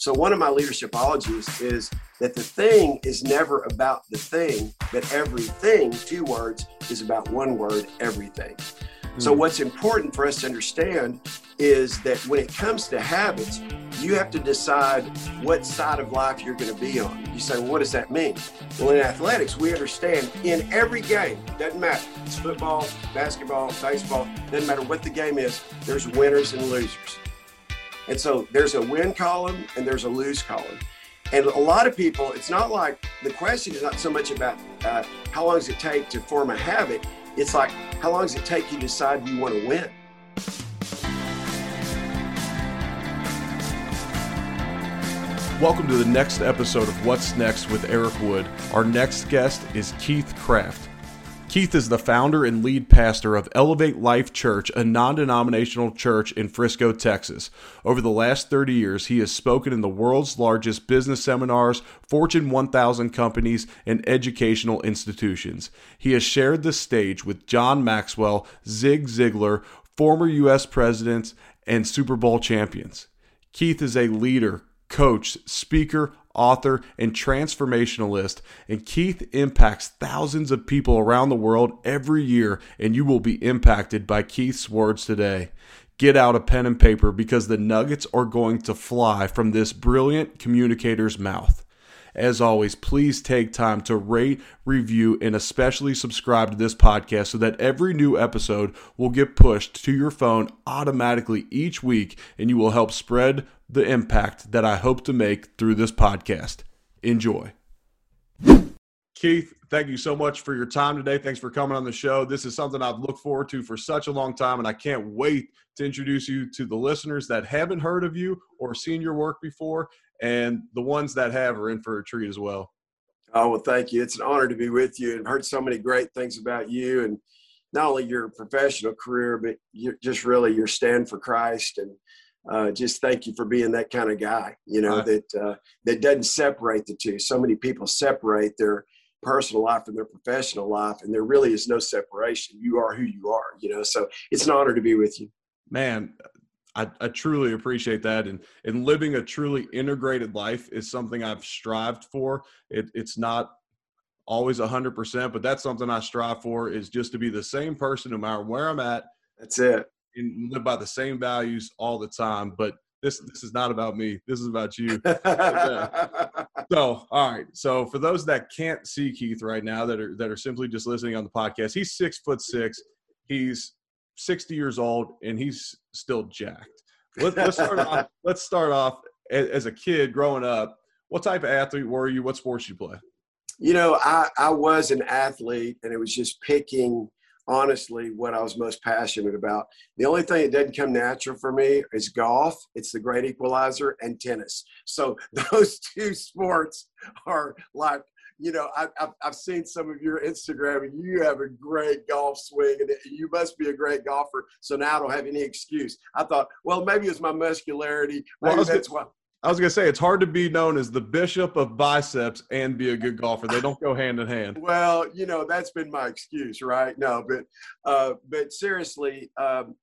So one of my leadership leadershipologies is that the thing is never about the thing, but everything, two words, is about one word, everything. So, hmm. what's important for us to understand is that when it comes to habits, you have to decide what side of life you're going to be on. You say, well, what does that mean? Well, in athletics, we understand in every game, doesn't matter, it's football, basketball, baseball, doesn't matter what the game is, there's winners and losers. And so there's a win column and there's a lose column. And a lot of people, it's not like the question is not so much about uh, how long does it take to form a habit. It's like, how long does it take you to decide you want to win? Welcome to the next episode of What's Next with Eric Wood. Our next guest is Keith Craft. Keith is the founder and lead pastor of Elevate Life Church, a non denominational church in Frisco, Texas. Over the last 30 years, he has spoken in the world's largest business seminars, Fortune 1000 companies, and educational institutions. He has shared the stage with John Maxwell, Zig Ziglar, former U.S. presidents, and Super Bowl champions. Keith is a leader, coach, speaker, author, and transformationalist. And Keith impacts thousands of people around the world every year, and you will be impacted by Keith's words today. Get out a pen and paper because the nuggets are going to fly from this brilliant communicator's mouth. As always, please take time to rate, review, and especially subscribe to this podcast so that every new episode will get pushed to your phone automatically each week and you will help spread the impact that I hope to make through this podcast. Enjoy. Keith, thank you so much for your time today. Thanks for coming on the show. This is something I've looked forward to for such a long time, and I can't wait to introduce you to the listeners that haven't heard of you or seen your work before, and the ones that have are in for a treat as well. Oh, well, thank you. It's an honor to be with you and heard so many great things about you and not only your professional career, but just really your stand for Christ and uh, just thank you for being that kind of guy. You know that uh, that doesn't separate the two. So many people separate their personal life from their professional life, and there really is no separation. You are who you are. You know, so it's an honor to be with you. Man, I, I, truly appreciate that. And and living a truly integrated life is something I've strived for. It, it's not always a hundred percent, but that's something I strive for is just to be the same person no matter where I'm at. That's it and live by the same values all the time. But this this is not about me. This is about you. so, all right. So, for those that can't see Keith right now, that are that are simply just listening on the podcast, he's six foot six. He's sixty years old, and he's still jacked. Let, us start off. Let's start off as a kid growing up. What type of athlete were you? What sports you play? You know, I I was an athlete, and it was just picking honestly what I was most passionate about. The only thing that didn't come natural for me is golf. It's the great equalizer and tennis. So those two sports are like, you know, I, have I've seen some of your Instagram and you have a great golf swing and you must be a great golfer. So now I don't have any excuse. I thought, well, maybe it's my muscularity. Maybe that's why. I was gonna say it's hard to be known as the bishop of biceps and be a good golfer. They don't go hand in hand. Well, you know that's been my excuse, right? No, but uh, but seriously, um,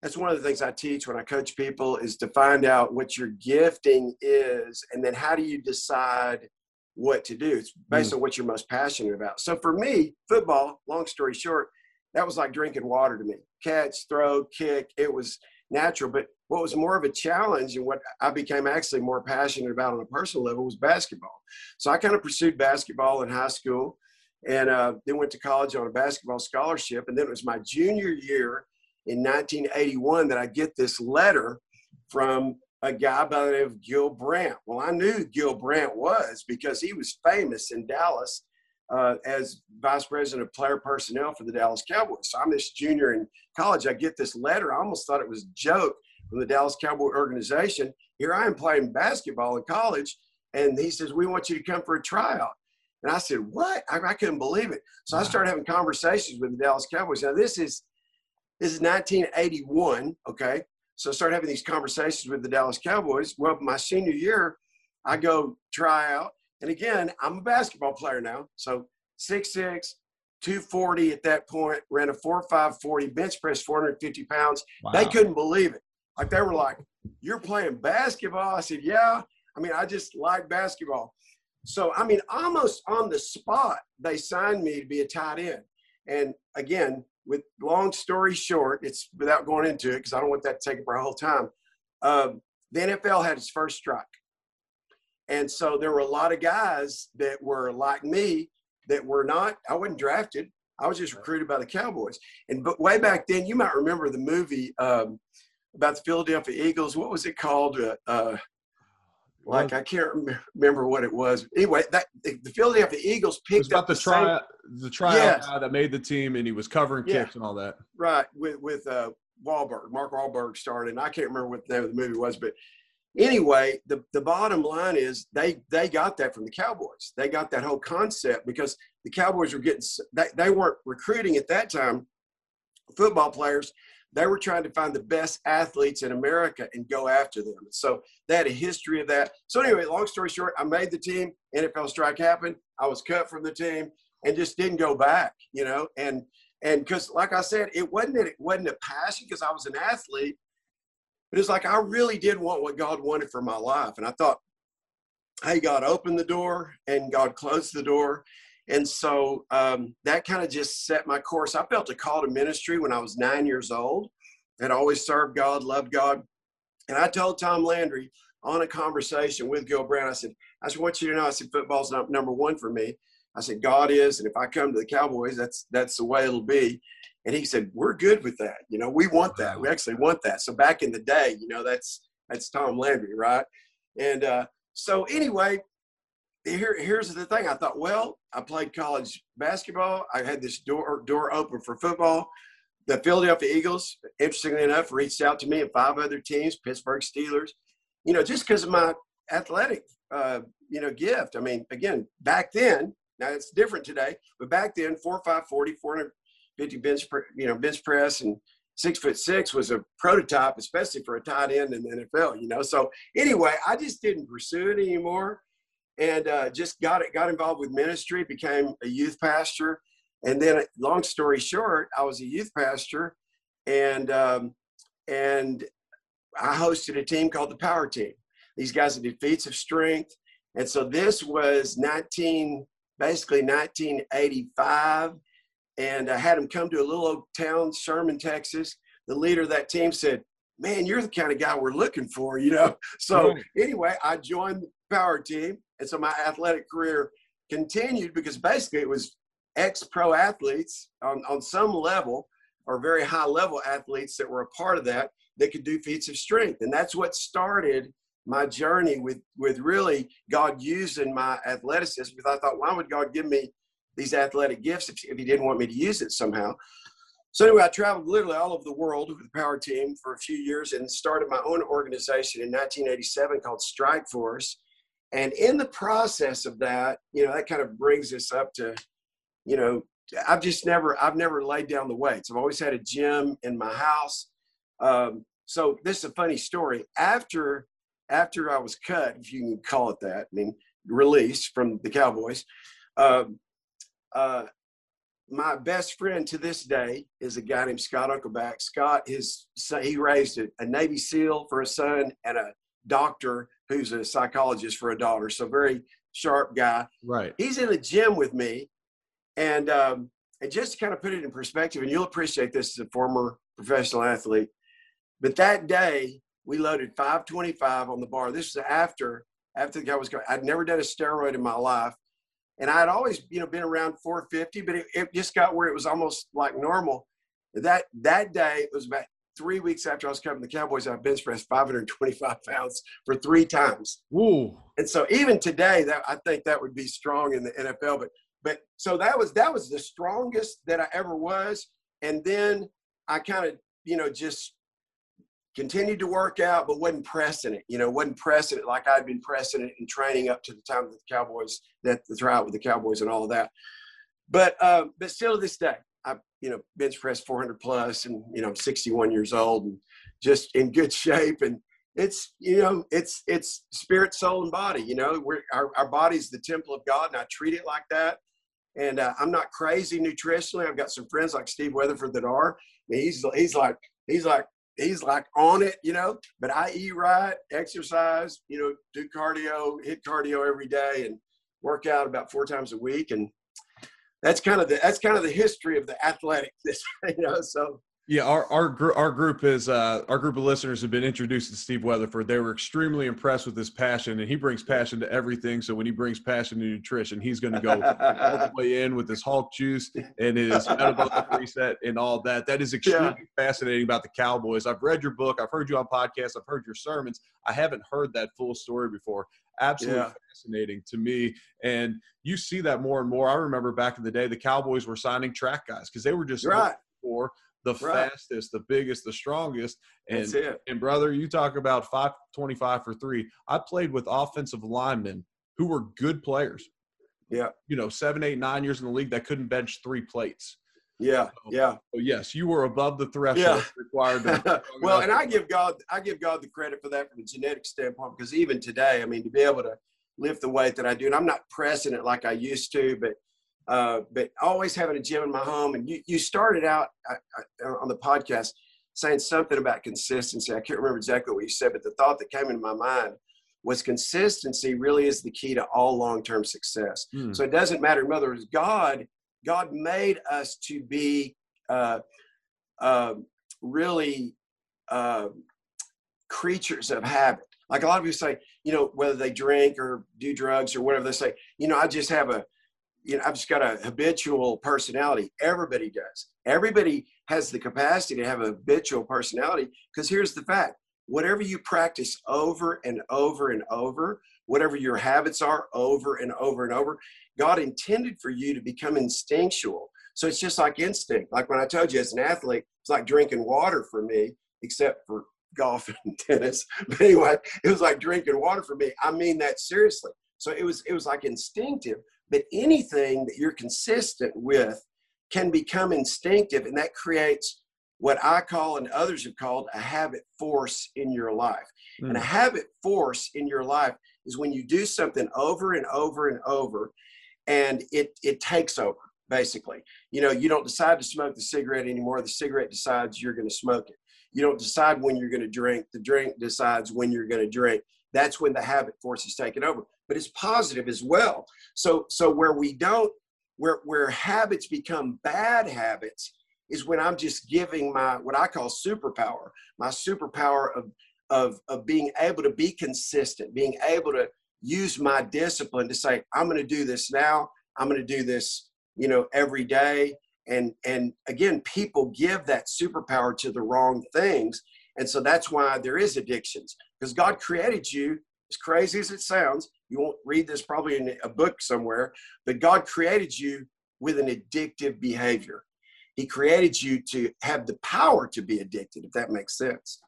that's one of the things I teach when I coach people is to find out what your gifting is, and then how do you decide what to do? It's based mm. on what you're most passionate about. So for me, football. Long story short, that was like drinking water to me. Catch, throw, kick. It was natural, but what was more of a challenge and what I became actually more passionate about on a personal level was basketball. So I kind of pursued basketball in high school and uh, then went to college on a basketball scholarship. And then it was my junior year in 1981 that I get this letter from a guy by the name of Gil Brandt. Well, I knew Gil Brandt was because he was famous in Dallas uh, as vice president of player personnel for the Dallas Cowboys. So I'm this junior in college. I get this letter. I almost thought it was a joke from the Dallas Cowboy organization. Here I am playing basketball in college, and he says, We want you to come for a tryout. And I said, What? I, I couldn't believe it. So I started having conversations with the Dallas Cowboys. Now, this is this is 1981, okay? So I started having these conversations with the Dallas Cowboys. Well, my senior year, I go try out. And again, I'm a basketball player now. So 6'6, 240 at that point, ran a 4.540, bench press 450 pounds. Wow. They couldn't believe it. Like they were like, "You're playing basketball?" I said, "Yeah." I mean, I just like basketball. So, I mean, almost on the spot, they signed me to be a tight end. And again, with long story short, it's without going into it because I don't want that to take up our whole time. Um, the NFL had its first strike. And so there were a lot of guys that were like me that were not, I wasn't drafted. I was just recruited by the Cowboys. And but way back then, you might remember the movie um, about the Philadelphia Eagles. What was it called? Uh, uh, like I can't remember what it was. Anyway, that the Philadelphia Eagles picked about the, the try the tryout yes. guy that made the team, and he was covering yeah. kicks and all that. Right, with with uh, Wahlberg, Mark Wahlberg started. And I can't remember what the name of the movie was, but anyway, the the bottom line is they they got that from the Cowboys. They got that whole concept because the Cowboys were getting they, they weren't recruiting at that time football players they were trying to find the best athletes in America and go after them. So they had a history of that. So anyway, long story short, I made the team. NFL strike happened. I was cut from the team and just didn't go back. You know, and and because like I said, it wasn't it wasn't a passion because I was an athlete. But it's like I really did want what God wanted for my life, and I thought, hey, God opened the door and God closed the door. And so um, that kind of just set my course. I felt a call to ministry when I was nine years old and always served God, loved God. And I told Tom Landry on a conversation with Gil Brandt, I said, I just want you to know, I said, football's not number one for me. I said, God is, and if I come to the Cowboys, that's that's the way it'll be. And he said, We're good with that. You know, we want that. We actually want that. So back in the day, you know, that's that's Tom Landry, right? And uh, so anyway, here, here's the thing. I thought, well, I played college basketball. I had this door door open for football. The Philadelphia Eagles, interestingly enough, reached out to me and five other teams, Pittsburgh Steelers. You know, just because of my athletic, uh, you know, gift. I mean, again, back then, now it's different today, but back then, four, five, 40, 450 bench, you know, bench press and six foot six was a prototype, especially for a tight end in the NFL, you know. So anyway, I just didn't pursue it anymore and uh, just got it, got involved with ministry, became a youth pastor. And then, long story short, I was a youth pastor, and um, and I hosted a team called the Power Team. These guys did feats of strength, and so this was 19, basically 1985, and I had them come to a little old town, Sherman, Texas. The leader of that team said, "Man, you're the kind of guy we're looking for," you know. So anyway, I joined the Power Team, and so my athletic career continued because basically it was ex pro athletes on, on some level or very high level athletes that were a part of that that could do feats of strength. And that's what started my journey with, with really God using my athleticism because I thought, why would God give me these athletic gifts if, if he didn't want me to use it somehow? So anyway, I traveled literally all over the world with the power team for a few years and started my own organization in 1987 called Strike Force. And in the process of that, you know, that kind of brings us up to, you know, I've just never, I've never laid down the weights. I've always had a gym in my house. Um, so this is a funny story. After, after I was cut, if you can call it that, I mean, released from the Cowboys, um, uh, my best friend to this day is a guy named Scott Uncleback. Scott, his son, he raised a, a Navy SEAL for a son and a doctor who's a psychologist for a daughter. So very sharp guy. Right. He's in the gym with me, and um, and just to kind of put it in perspective, and you'll appreciate this as a former professional athlete. But that day we loaded 525 on the bar. This was after after the guy was going. I'd never done a steroid in my life, and I'd always you know been around 450, but it, it just got where it was almost like normal. That that day it was about three weeks after I was covering the Cowboys, I bench pressed 525 pounds for three times. Ooh. And so even today, that I think that would be strong in the NFL. But but so that was that was the strongest that I ever was. And then I kind of you know just continued to work out, but wasn't pressing it. You know, wasn't pressing it like I'd been pressing it in training up to the time that the Cowboys that the tryout with the Cowboys and all of that. But uh, but still to this day, you know, bench press 400 plus and, you know, I'm 61 years old and just in good shape. And it's, you know, it's, it's spirit, soul, and body, you know, we're, our, our body's the temple of God and I treat it like that. And uh, I'm not crazy nutritionally. I've got some friends like Steve Weatherford that are, he's, he's like, he's like he's like on it, you know. But I eat right, exercise, you know, do cardio, HIIT cardio every day, and work out about four times a week. And that's kind of the that's kind of the history of the athletic, you know. So yeah, our our our group is uh, our group of listeners have been introduced to Steve Weatherford. They were extremely impressed with his passion, and he brings passion to everything. So when he brings passion to nutrition, he's going to go all the way in with his Hulk juice and his metabolic reset and all that. That is extremely yeah. fascinating about the Cowboys. I've read your book. I've heard you on podcasts. I've heard your sermons. I haven't heard that full story before. Absolutely yeah. fascinating to me. And you see that more and more. I remember back in the day, the Cowboys were signing track guys because they were just right. for the right. fastest, the biggest, the strongest. And and brother, you talk about five twenty five for three. I played with offensive linemen who were good players. Yeah. You know, seven, eight, nine years in the league that couldn't bench three plates. Yeah, so, yeah. So yes, you were above the threshold yeah. required. well, and I give God, I give God the credit for that from a genetic standpoint because even today, I mean, to be able to lift the weight that I do, and I'm not pressing it like I used to, but uh, but always having a gym in my home. And you, you started out I, I, on the podcast saying something about consistency. I can't remember exactly what you said, but the thought that came into my mind was consistency really is the key to all long-term success. Mm. So it doesn't matter. In other words, God, God made us to be uh, uh, really uh, creatures of habit. Like a lot of people say, you know, whether they drink or do drugs or whatever, they say, you know, I just have a you know, I've just got a habitual personality. Everybody does. Everybody has the capacity to have a habitual personality because here's the fact whatever you practice over and over and over, whatever your habits are over and over and over, God intended for you to become instinctual. So it's just like instinct. Like when I told you as an athlete, it's like drinking water for me, except for golf and tennis. But anyway, it was like drinking water for me. I mean that seriously. So it was it was like instinctive. But anything that you're consistent with can become instinctive, and that creates what I call and others have called a habit force in your life. Mm. And a habit force in your life is when you do something over and over and over, and it it takes over basically. You know, you don't decide to smoke the cigarette anymore. The cigarette decides you're going to smoke it. You don't decide when you're going to drink. The drink decides when you're going to drink. That's when the habit force is taken over but it's positive as well. So so where we don't where where habits become bad habits is when I'm just giving my what I call superpower, my superpower of of of being able to be consistent, being able to use my discipline to say I'm going to do this now, I'm going to do this, you know, every day and and again people give that superpower to the wrong things and so that's why there is addictions because God created you as crazy as it sounds, you won't read this probably in a book somewhere, but God created you with an addictive behavior. He created you to have the power to be addicted, if that makes sense.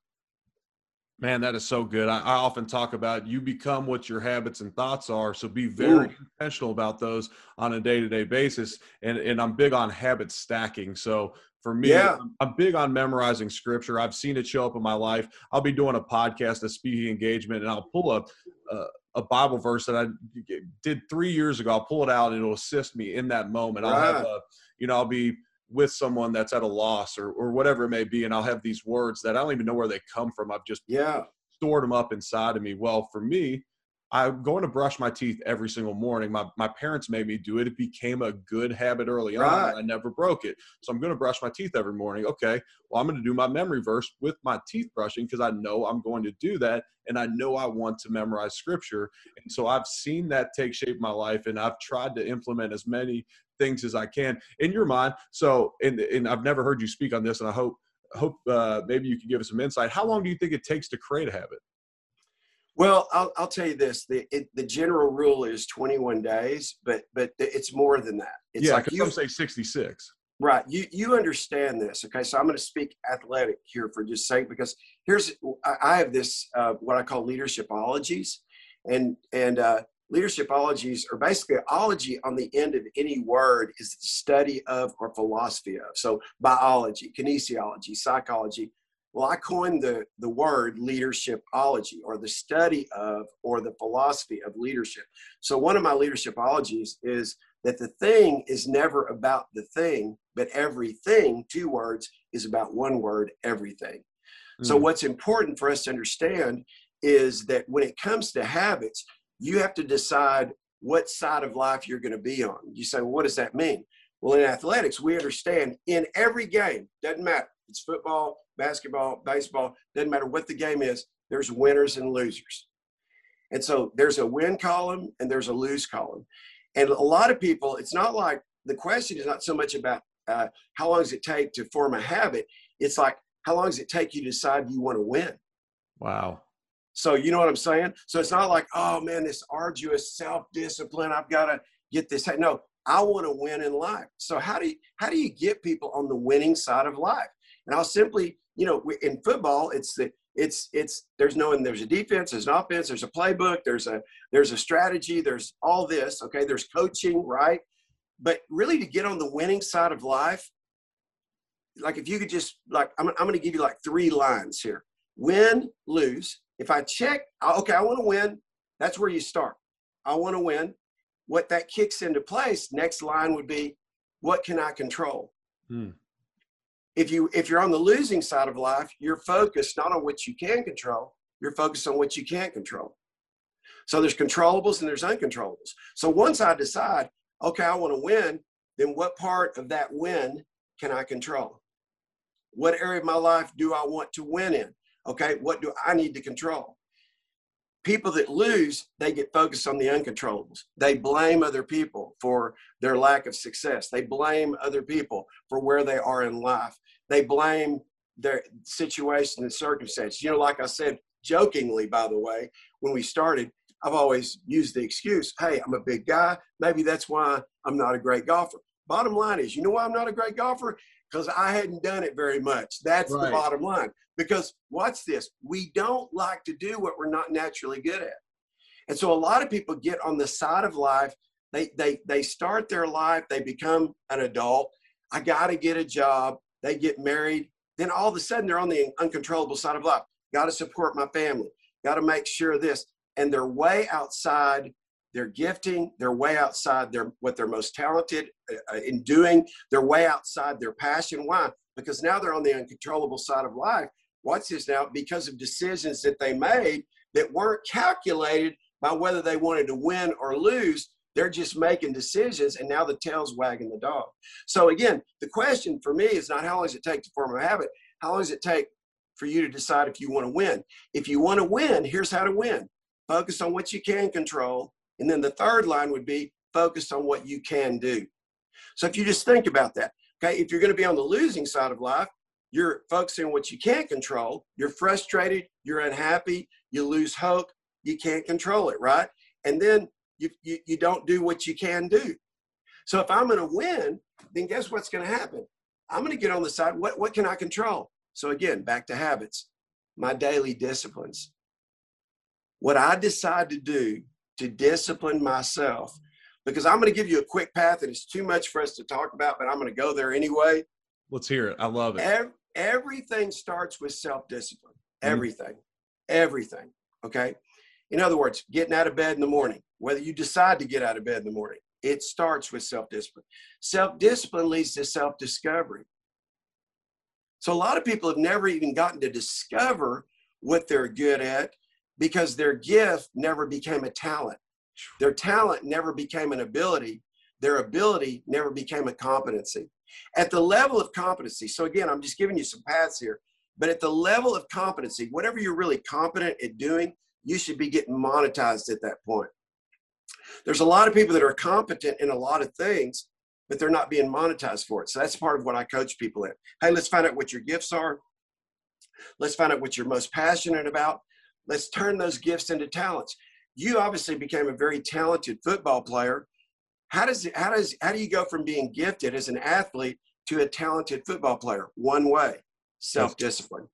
Man, that is so good. I, I, often talk about you become what your habits and thoughts are. So be very Ooh. intentional about those on a day to day basis. And, and I'm big on habit stacking. So for me, yeah. I'm, I'm big on memorizing scripture. I've seen it show up in my life. I'll be doing a podcast, a speaking engagement, and I'll pull up a, a, Bible verse that I did three years ago. I'll pull it out and it'll assist me in that moment. Right. I'll have a, you know, I'll be with someone that's at a loss or, or whatever it may be. And I'll have these words that I don't even know where they come from. I've just yeah stored them up inside of me. Well, for me, I'm going to brush my teeth every single morning. My, my parents made me do it. It became a good habit early right. on. I never broke it. So I'm going to brush my teeth every morning. Okay, well, I'm going to do my memory verse with my teeth brushing because I know I'm going to do that. And I know I want to memorize scripture. And so I've seen that take shape in my life. And I've tried to implement as many things as I can in your mind. So, and, and I've never heard you speak on this. And I hope, hope uh, maybe you can give us some insight. How long do you think it takes to create a habit? Well, I'll, I'll tell you this: the it, the general rule is 21 days, but but it's more than that. It's yeah, like you say 66. Right. You you understand this, okay? So I'm going to speak athletic here for just sake because here's I have this uh, what I call leadershipologies, and and uh, leadershipologies are basically ology on the end of any word is the study of or philosophy of. So biology, kinesiology, psychology, well, I coined the, the word leadershipology or the study of or the philosophy of leadership. So, one of my leadershipologies is that the thing is never about the thing, but everything, two words, is about one word, everything. Mm. So, what's important for us to understand is that when it comes to habits, you have to decide what side of life you're going to be on. You say, well, what does that mean? Well, in athletics, we understand in every game, doesn't matter. It's football, basketball, baseball, doesn't matter what the game is, there's winners and losers. And so there's a win column and there's a lose column. And a lot of people, it's not like the question is not so much about uh, how long does it take to form a habit. It's like, how long does it take you to decide you want to win? Wow. So you know what I'm saying? So it's not like, oh man, this arduous self-discipline. I've got to get this. No, I want to win in life. So how do you how do you get people on the winning side of life? And I'll simply, you know, in football, it's the it's it's there's no and there's a defense, there's an offense, there's a playbook, there's a there's a strategy, there's all this. Okay, there's coaching, right? But really, to get on the winning side of life, like if you could just like I'm, I'm going to give you like three lines here: win, lose, if I check, okay, I want to win, that's where you start. I want to win. What that kicks into place, next line would be, what can I control? Hmm. If you if you're on the losing side of life, you're focused not on what you can control, you're focused on what you can't control. So there's controllables and there's uncontrollables. So once I decide, okay, I want to win, then what part of that win can I control? What area of my life do I want to win in? Okay, what do I need to control? People that lose, they get focused on the uncontrollables. They blame other people for their lack of success. They blame other people for where they are in life. They blame their situation and circumstances. You know, like I said, jokingly, by the way, when we started, I've always used the excuse, hey, I'm a big guy. Maybe that's why I'm not a great golfer. Bottom line is, you know why I'm not a great golfer? Because I hadn't done it very much. That's right. the bottom line. Because watch this, we don't like to do what we're not naturally good at. And so a lot of people get on the side of life, they they they start their life, they become an adult. I got to get a job. They get married. Then all of a sudden they're on the uncontrollable side of life. Got to support my family. Got to make sure this. And they're way outside their gifting. They're way outside their what they're most talented uh, in doing. They're way outside their passion. Why? Because now they're on the uncontrollable side of life watch this now, because of decisions that they made that weren't calculated by whether they wanted to win or lose. They're just making decisions, and now the tail's wagging the dog. So, again, the question for me is not how long does it take to form a habit? How long does it take for you to decide if you want to win? If you want to win, here's how to win focus on what you can control. And then the third line would be focused on what you can do. So, if you just think about that, okay, if you're going to be on the losing side of life, you're focusing on what you can't control. You're frustrated, you're unhappy, you lose hope, you can't control it, right? And then you, you, you don't do what you can do. So if I'm going to win, then guess what's going to happen? I'm going to get on the side. What, what can I control? So again, back to habits, my daily disciplines. What I decide to do to discipline myself, because I'm going to give you a quick path and it's too much for us to talk about, but I'm going to go there anyway. Let's hear it. I love it. Every, everything starts with self discipline. Mm-hmm. Everything. Mm-hmm. Everything. Okay. In other words, getting out of bed in the morning, whether you decide to get out of bed in the morning, it starts with self discipline. Self discipline leads to self discovery. So a lot of people have never even gotten to discover what they're good at because their gift never became a talent. Their talent never became an ability. Their ability never became a competency. At the level of competency, so again, I'm just giving you some paths here, but at the level of competency, whatever you're really competent at doing, you should be getting monetized at that point. There's a lot of people that are competent in a lot of things, but they're not being monetized for it. So that's part of what I coach people in. Hey, let's find out what your gifts are. Let's find out what you're most passionate about. Let's turn those gifts into talents. You obviously became a very talented football player how does how does how do you go from being gifted as an athlete to a talented football player? One way, self-discipline.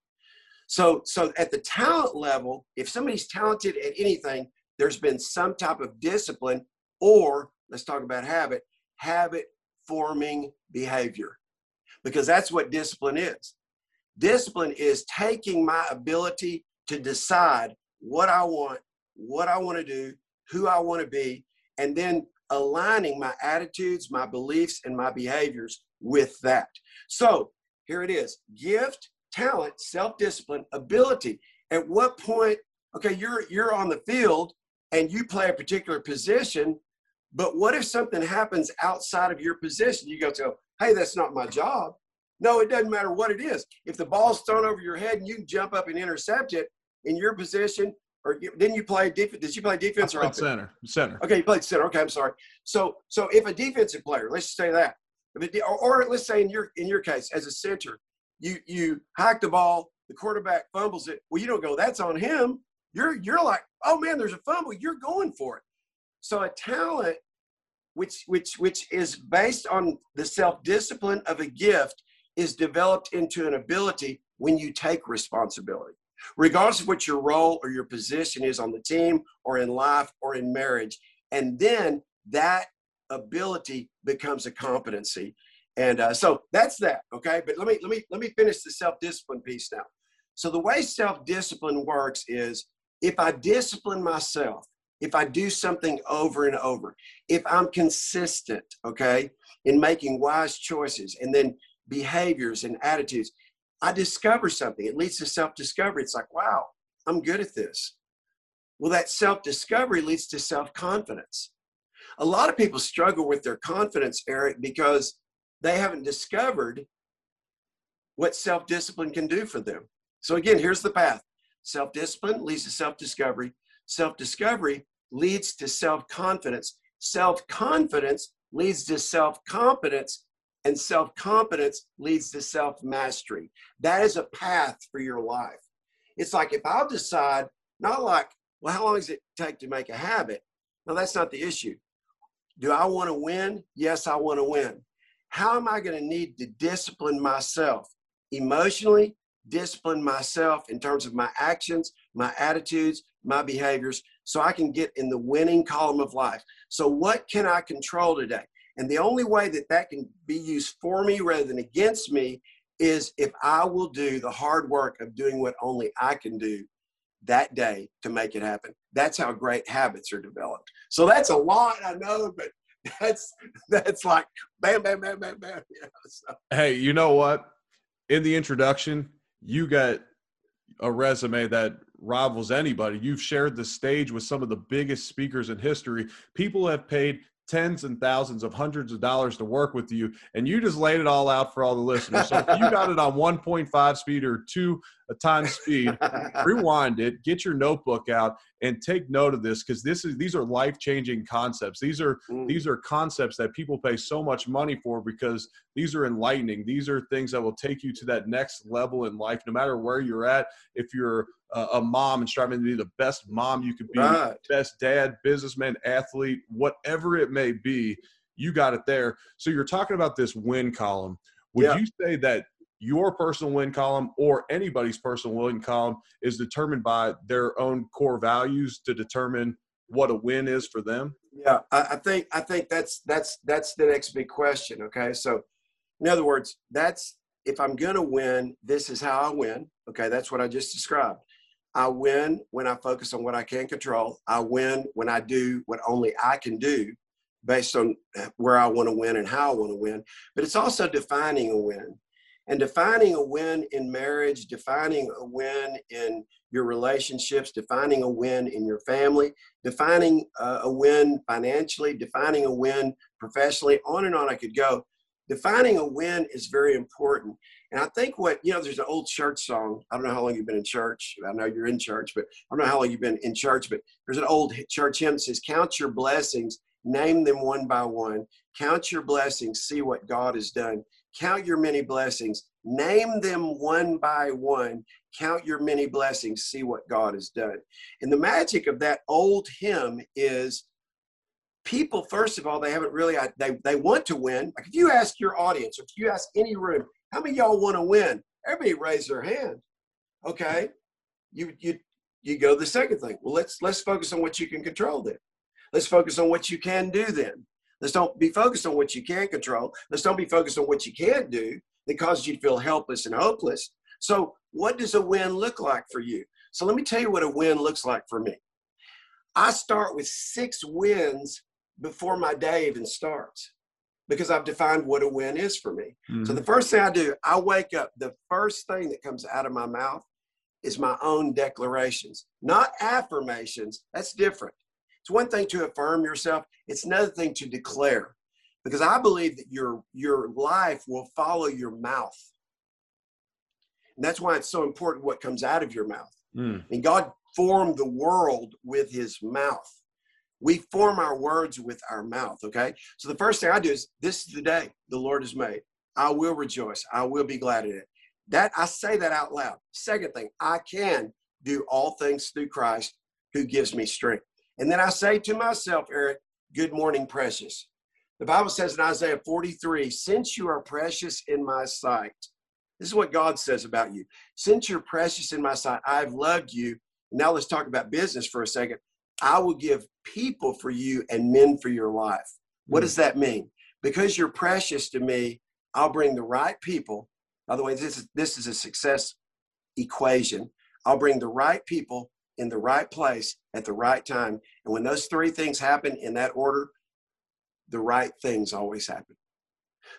So so at the talent level, if somebody's talented at anything, there's been some type of discipline or let's talk about habit, habit forming behavior. Because that's what discipline is. Discipline is taking my ability to decide what I want, what I want to do, who I want to be, and then aligning my attitudes, my beliefs, and my behaviors with that. So here it is gift, talent, self-discipline, ability. At what point, okay, you're you're on the field and you play a particular position, but what if something happens outside of your position? You go to, hey, that's not my job. No, it doesn't matter what it is. If the ball's thrown over your head and you can jump up and intercept it in your position, or didn't you play defense? Did you play defense or center? Center. Okay, you played center. Okay, I'm sorry. So, so if a defensive player, let's say that, or, or let's say in your in your case as a center, you you hike the ball, the quarterback fumbles it. Well, you don't go, that's on him. You're you're like, oh man, there's a fumble. You're going for it. So a talent which which which is based on the self-discipline of a gift is developed into an ability when you take responsibility. Regardless of what your role or your position is on the team or in life or in marriage and then that ability becomes a competency. And uh, so that's that okay? But let me let me let me finish the self-discipline piece now. So the way self-discipline works is if i discipline myself if i do something over and over if i'm consistent okay in making wise choices and then behaviors and attitudes i discover something. It leads to self-discovery. It's like wow i'm good at this. Well that self-discovery leads to self-confidence. A lot of people struggle with their confidence eric because they haven't discovered what self discipline can do for them. So, again, here's the path. Self discipline leads to self discovery, self discovery leads to self confidence, self confidence leads to self competence, and self competence leads to self mastery. That is a path for your life. It's like if I'll decide, not like, well, how long does it take to make a habit? No, that's not the issue. Do I want to win? Yes, I want to win how am I going to need to discipline myself emotionally, discipline myself in terms of my actions, my attitudes, my behaviors, so I can get in the winning column of life. So, what can I control today? And the only way that that can be used for me rather than against me is if I will do the hard work of doing what only I can do that day to make it happen. That's how great habits are developed. So that's a lot, I know, but that's that's like bam, bam, bam, bam, bam. So. Hey, you know what? In the introduction, you got a resume that rivals anybody. You've shared the stage with some of the biggest speakers in history. People have paid tens and thousands of hundreds of dollars to work with you and you just laid it all out for all the listeners. So if you got it on 1.5 speed or 2 a time speed rewind it get your notebook out and take note of this because this is these are life-changing concepts these are mm. these are concepts that people pay so much money for because these are enlightening these are things that will take you to that next level in life no matter where you're at if you're a mom and striving to be the best mom you could be, right. best dad, businessman, athlete, whatever it may be, you got it there. So you're talking about this win column. Would yeah. you say that your personal win column or anybody's personal win column is determined by their own core values to determine what a win is for them? Yeah, I, think I think that's that's that's the next big question. Okay, so in other words, that's if I'm going to win, this is how I win. Okay, that's what I just described. I win when I focus on what I can control. I win when I do what only I can do based on where I want to win and how I want to win. But it's also defining a win. And defining a win in marriage, defining a win in your relationships, defining a win in your family, defining uh, a win financially, defining a win professionally, on and on I could go. Defining a win is very important. And I think what, you know, there's an old church song. I don't know how long you've been in church. I know you're in church, but I don't know how long you've been in church, but there's an old church hymn that says, Count your blessings, name them one by one. Count your blessings, see what God has done. Count your many blessings, name them one by one. Count your many blessings, see what God has done. And the magic of that old hymn is people first of all they haven't really they, they want to win like if you ask your audience or if you ask any room how many y'all want to win? Everybody raise their hand. Okay. You you you go the second thing. Well, let's let's focus on what you can control then. Let's focus on what you can do then. Let's don't be focused on what you can't control. Let's don't be focused on what you can't do that causes you to feel helpless and hopeless. So, what does a win look like for you? So, let me tell you what a win looks like for me. I start with six wins before my day even starts. because I've defined what a win is for me. Mhm. So the first thing I do, I wake up, the first thing that comes out of my mouth is my own declarations, not affirmations. That's different. It's one thing to affirm yourself, it's another thing to declare. Because I believe that your your life will follow your mouth. And that's why it's so important what comes out of your mouth. Mm. And God formed the world with his mouth. We form our words with our mouth, okay? So the first thing I do is this is the day the Lord has made. I will rejoice. I will be glad in it. That I say that out loud. Second thing, I can do all things through Christ who gives me strength. And then I say to myself, Eric, good morning, precious. The Bible says in Isaiah 43, since you are precious in my sight, this is what God says about you. Since you're precious in my sight, I've loved you. Now let's talk about business for a second. I will give people for you and men for your life. What Mm. does that mean? Because you're precious to me, I'll bring the right people. By the way, this is this is a success equation. I'll bring the right people in the right place at the right time. And when those three things happen in that order, the right things always happen.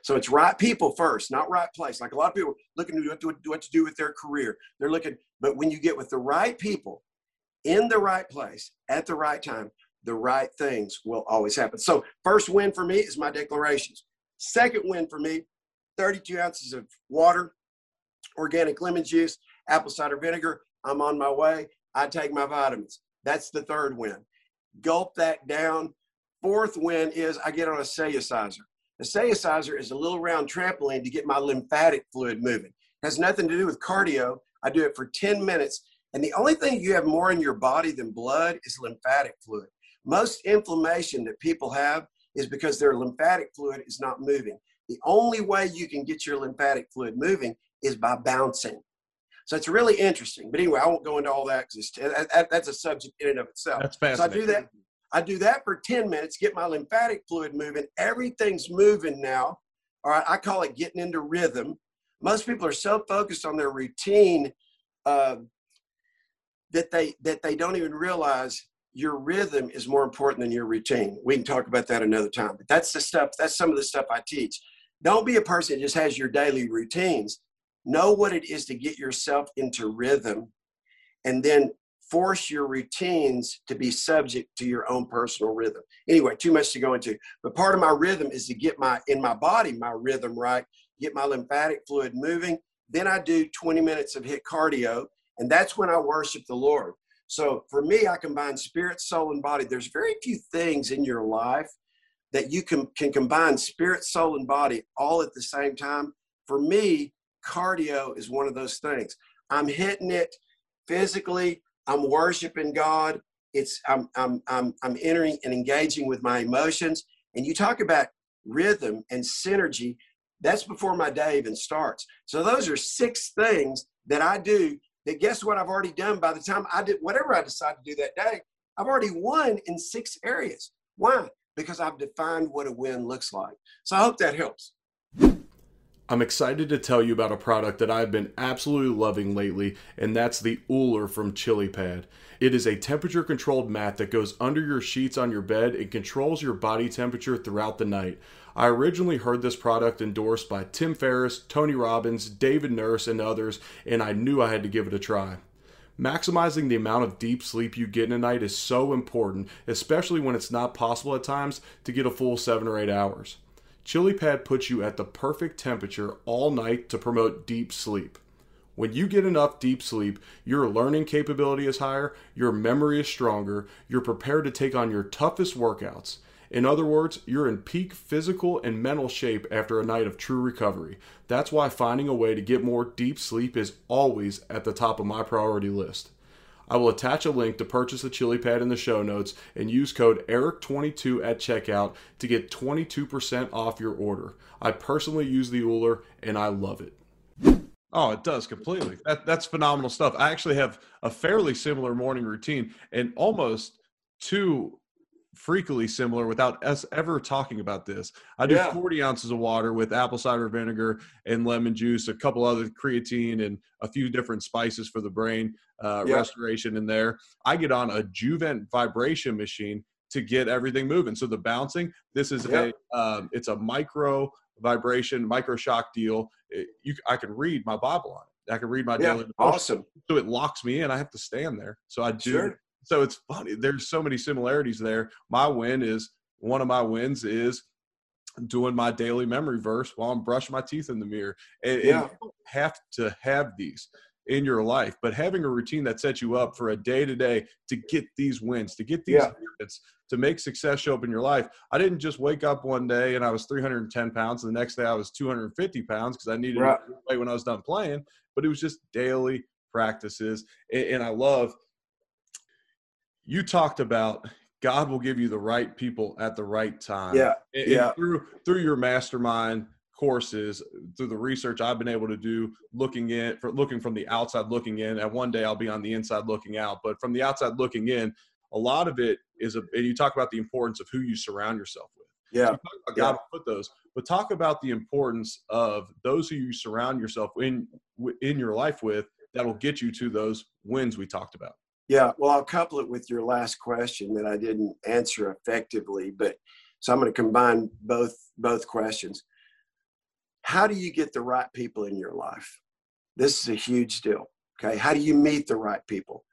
So it's right people first, not right place. Like a lot of people looking to to, what to do with their career. They're looking, but when you get with the right people in the right place at the right time, the right things will always happen. So first win for me is my declarations. Second win for me, 32 ounces of water, organic lemon juice, apple cider vinegar. I'm on my way. I take my vitamins. That's the third win. Gulp that down. Fourth win is I get on a Cellerciser. A Cellerciser is a little round trampoline to get my lymphatic fluid moving. It has nothing to do with cardio. I do it for 10 minutes. And the only thing you have more in your body than blood is lymphatic fluid. Most inflammation that people have is because their lymphatic fluid is not moving. The only way you can get your lymphatic fluid moving is by bouncing. So it's really interesting. But anyway, I won't go into all that because that, that's a subject in and of itself. That's So I do that. I do that for 10 minutes, get my lymphatic fluid moving. Everything's moving now. All right, I call it getting into rhythm. Most people are so focused on their routine uh, that they that they don't even realize your rhythm is more important than your routine. We can talk about that another time. But that's the stuff. That's some of the stuff I teach. Don't be a person that just has your daily routines. Know what it is to get yourself into rhythm, and then force your routines to be subject to your own personal rhythm. Anyway, too much to go into. But part of my rhythm is to get my in my body my rhythm right, get my lymphatic fluid moving. Then I do 20 minutes of HIIT cardio, and that's when I worship the Lord. So for me, I combine spirit, soul, and body. There's very few things in your life that you can, can combine spirit, soul, and body all at the same time. For me, cardio is one of those things. I'm hitting it physically, I'm worshiping God. It's I'm I'm I'm I'm entering and engaging with my emotions. And you talk about rhythm and synergy. That's before my day even starts. So those are six things that I do. That guess what I've already done by the time I did whatever I decide to do that day. I've already won in six areas. Why? Because I've defined what a win looks like. So I hope that helps. I'm excited to tell you about a product that I've been absolutely loving lately, and that's the OOLER from ChiliPad. It is a temperature controlled mat that goes under your sheets on your bed and controls your body temperature throughout the night. I originally heard this product endorsed by Tim Ferriss, Tony Robbins, David Nurse, and others, and I knew I had to give it a try. Maximizing the amount of deep sleep you get in a night is so important, especially when it's not possible at times to get a full 7 or 8 hours. ChiliPad puts you at the perfect temperature all night to promote deep sleep. When you get enough deep sleep, your learning capability is higher, your memory is stronger, you're prepared to take on your toughest workouts. In other words, you're in peak physical and mental shape after a night of true recovery. That's why finding a way to get more deep sleep is always at the top of my priority list. I will attach a link to purchase the ChiliPad in the show notes and use code ERIC22 at checkout to get 22% off your order. I personally use the OOLER and I love it. Oh, it does completely. That, that's phenomenal stuff. I actually have a fairly similar morning routine and almost too freakily similar without us ever talking about this. I do Yeah. 40 ounces of water with apple cider vinegar and lemon juice, a couple other creatine, and a few different spices for the brain uh, Yeah. restoration in there. I get on a Juvent vibration machine to get everything moving. So the bouncing, this is yep. a um, it's a micro vibration, micro shock deal. It, you, I can read my Bible on it. I can read my yeah, daily. Awesome. So it locks me in. I have to stand there. So I do. Sure. So it's funny. There's so many similarities there. My win is one of my wins is doing my daily memory verse while I'm brushing my teeth in the mirror. And, yeah. and you have to have these in your life, but having a routine that sets you up for a day to day to get these wins, to get these yeah. to make success show up in your life. I didn't just wake up one day and I was 310 pounds, and the next day I was 250 pounds because I needed right. to weight when I was done playing. But it was just daily practices, and, and I love. You talked about God will give you the right people at the right time. Yeah, and, yeah. And through through your mastermind courses, through the research I've been able to do, looking in for looking from the outside looking in, and one day I'll be on the inside looking out. But from the outside looking in, a lot of it is a. And you talk about the importance of who you surround yourself with. Yeah, so God yeah. put those, but talk about the importance of those who you surround yourself in in your life with. That will get you to those wins we talked about. Yeah, well, I'll couple it with your last question that I didn't answer effectively, but so I'm going to combine both both questions. How do you get the right people in your life? This is a huge deal. Okay, how do you meet the right people?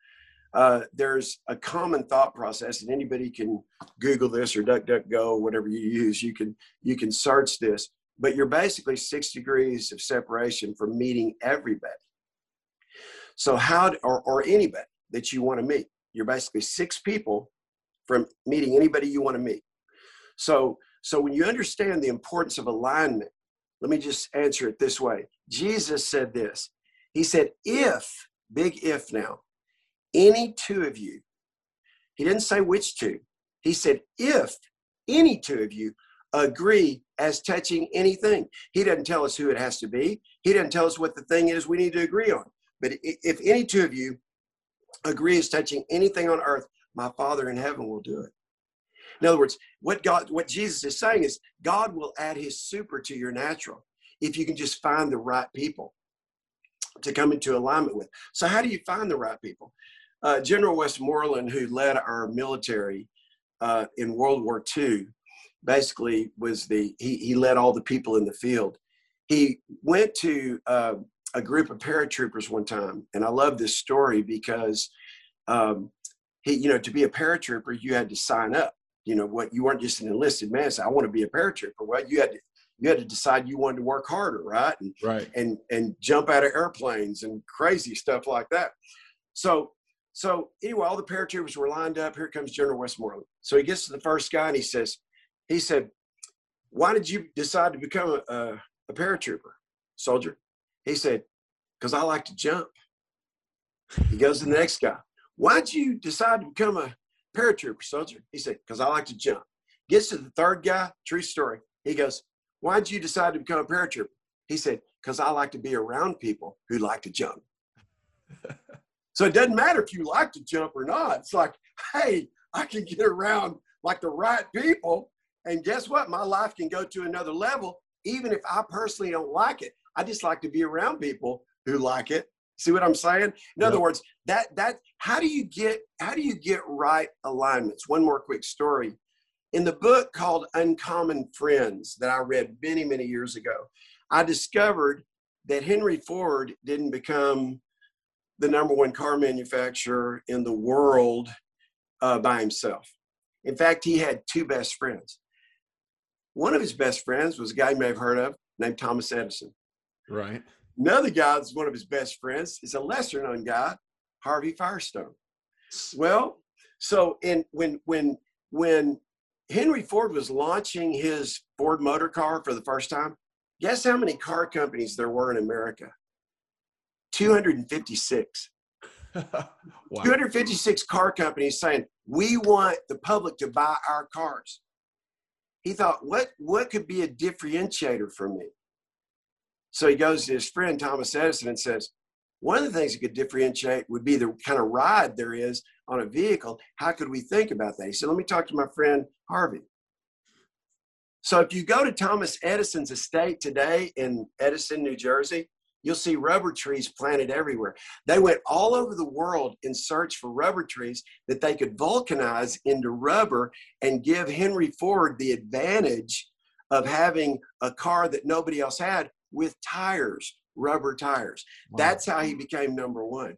Uh, there's a common thought process, and anybody can Google this or DuckDuckGo, whatever you use. You can you can search this, but you're basically six degrees of separation from meeting everybody. So how or or anybody that you want to meet. You're basically six people from meeting anybody you want to meet. So, so when you understand the importance of alignment, let me just answer it this way. Jesus said this. He said, if, big if now, any two of you, he didn't say which two. He said, if any two of you agree as touching anything. He doesn't tell us who it has to be. He doesn't tell us what the thing is we need to agree on. But if any two of you agree as touching anything on earth, my Father in heaven will do it. In other words, what God, what Jesus is saying is God will add his super to your natural if you can just find the right people to come into alignment with. So how do you find the right people? Uh, General Westmoreland, who led our military uh, in World War II, basically was the he, he led all the people in the field. He went to uh, a group of paratroopers one time, and I love this story because um, he, you know, to be a paratrooper, you had to sign up. You know, what you weren't just an enlisted man. Say, I want to be a paratrooper. Well, you had to you had to decide you wanted to work harder, right? And, right. And and jump out of airplanes and crazy stuff like that. So so anyway, all the paratroopers were lined up. Here comes General Westmoreland. So he gets to the first guy and he says, he said, "Why did you decide to become a, a, a paratrooper, soldier?" He said, because I like to jump. He goes to the next guy. Why'd you decide to become a paratrooper, soldier? He said, because I like to jump. Gets to the third guy, true story. He goes, Why'd you decide to become a paratrooper? He said, because I like to be around people who like to jump. so it doesn't matter if you like to jump or not. It's like, hey, I can get around like the right people. And guess what? My life can go to another level, even if I personally don't like it. I just like to be around people who like it. See what I'm saying? In yep. other words, that that how do you get how do you get right alignments? One more quick story. In the book called Uncommon Friends that I read many, many years ago, I discovered that Henry Ford didn't become the number one car manufacturer in the world uh, by himself. In fact, he had two best friends. One of his best friends was a guy you may have heard of named Thomas Edison. Right. Another guy that's one of his best friends is a lesser known guy, Harvey Firestone. Well, so in when when when Henry Ford was launching his Ford motor car for the first time, guess how many car companies there were in America? 256. wow. 256 car companies saying, we want the public to buy our cars. He thought, what, what could be a differentiator for me? So he goes to his friend Thomas Edison and says, one of the things that could differentiate would be the kind of ride there is on a vehicle. How could we think about that? He said, let me talk to my friend Harvey. So if you go to Thomas Edison's estate today in Edison, New Jersey, you'll see rubber trees planted everywhere. They went all over the world in search for rubber trees that they could vulcanize into rubber and give Henry Ford the advantage of having a car that nobody else had with tires, rubber tires. Wow. That's how he became number one.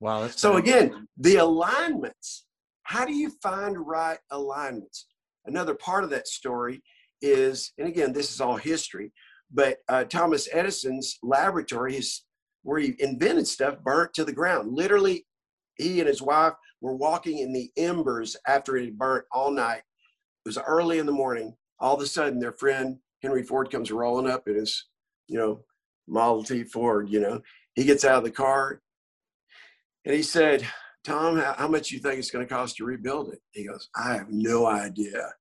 Wow. so, again, the alignments. How do you find right alignments? Another part of that story is, and again, this is all history, but uh, Thomas Edison's laboratory, his, where he invented stuff, burnt to the ground. Literally, he and his wife were walking in the embers after it had burnt all night. It was early in the morning. All of a sudden, their friend Henry Ford comes rolling up in his, you know, Model T Ford. You know, he gets out of the car and he said, "Tom, how, how much you think it's going to cost to rebuild it?" He goes, "I have no idea."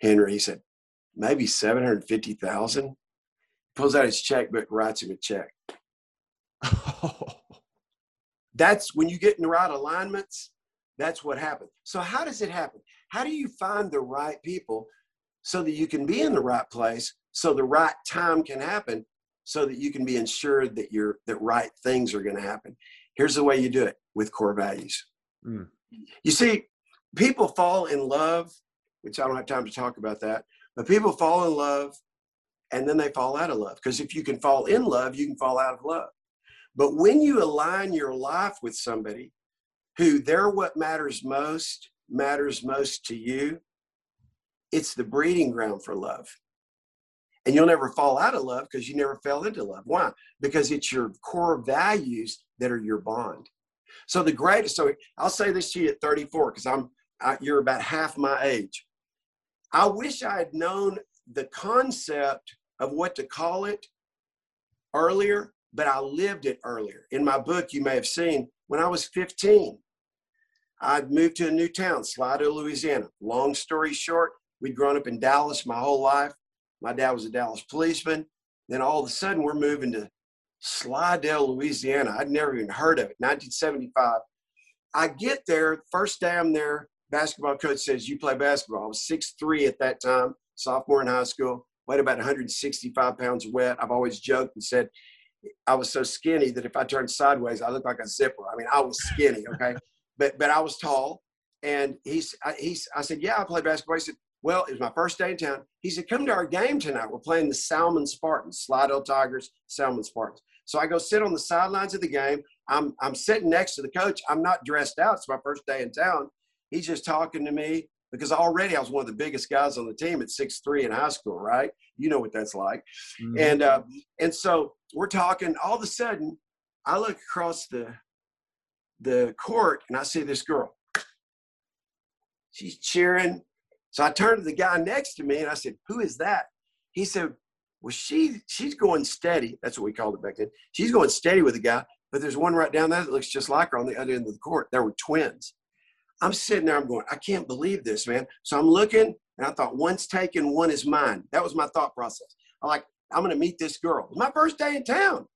Henry, he said, "Maybe seven hundred fifty thousand pulls out his checkbook, writes him a check. That's when you get in the right alignments, that's what happens. So, how does it happen? How do you find the right people so that you can be in the right place, so the right time can happen, so that you can be ensured that your that right things are going to happen? Here's the way you do it with core values. Mm. You see, people fall in love, which I don't have time to talk about that, but people fall in love and then they fall out of love. Because if you can fall in love, you can fall out of love. But when you align your life with somebody who they're what matters most, matters most to you, it's the breeding ground for love. And you'll never fall out of love because you never fell into love. Why? Because it's your core values that are your bond. So the greatest, so I'll say this to you at 34 because I'm I, you're about half my age. I wish I had known the concept of what to call it earlier, but I lived it earlier. In my book, you may have seen when I was 15, I'd moved to a new town, Slidell, Louisiana. Long story short, we'd grown up in Dallas my whole life. My dad was a Dallas policeman. Then all of a sudden, we're moving to Slidell, Louisiana. I'd never even heard of it. 1975. I get there, first day I'm there, basketball coach says, You play basketball. I was 6'3 at that time sophomore in high school, weighed about 165 pounds wet. I've always joked and said I was so skinny that if I turned sideways, I looked like a zipper. I mean, I was skinny, okay, but but I was tall. And he's he's I said, yeah, I play basketball. He said, well, it was my first day in town. He said, come to our game tonight. We're playing the Salmen Spartans, Slidell Tigers, Salmen Spartans. So I go sit on the sidelines of the game. I'm I'm sitting next to the coach. I'm not dressed out. It's my first day in town. He's just talking to me because already I was one of the biggest guys on the team at six three in high school, right? You know what that's like. Mm-hmm. And uh, and so we're talking. All of a sudden, I look across the the court and I see this girl. She's cheering. So I turned to the guy next to me and I said, "Who is that?" He said, "Well, she she's going steady. That's what we called it back then. She's going steady with the guy, but there's one right down there that looks just like her on the other end of the court. There were twins." I'm sitting there, I'm going, I can't believe this, man. So I'm looking and I thought, one's taken, one is mine. That was my thought process. I'm like, I'm gonna meet this girl. my first day in town.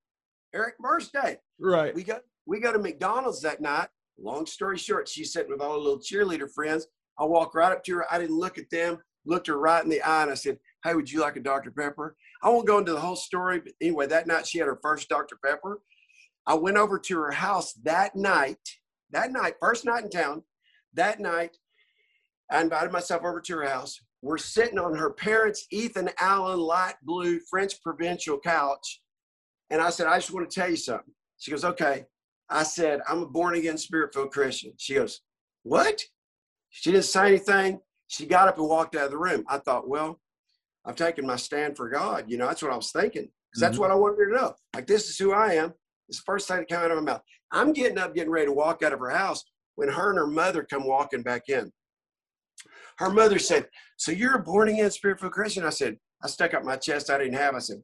Eric, first day. Right. We go we go to McDonald's that night. Long story short, she's sitting with all her little cheerleader friends. I walked right up to her. I didn't look at them, looked her right in the eye, and I said, Hey, would you like a Dr. Pepper? I won't go into the whole story, but anyway, that night she had her first Dr. Pepper. I went over to her house that night, that night, first night in town. That night, I invited myself over to her house. We're sitting on her parents' Ethan Allen light blue French provincial couch. And I said, I just want to tell you something. She goes, okay. I said, I'm a born again spirit filled Christian. She goes, what? She didn't say anything. She got up and walked out of the room. I thought, well, I've taken my stand for God. You know, that's what I was thinking. Because that's mm-hmm. what I wanted her to know. Like, this is who I am. It's the first thing that came out of my mouth. I'm getting up, getting ready to walk out of her house when her and her mother come walking back in. Her mother said, So you're a born again spiritual Christian? I said, I stuck up my chest I didn't have. I said,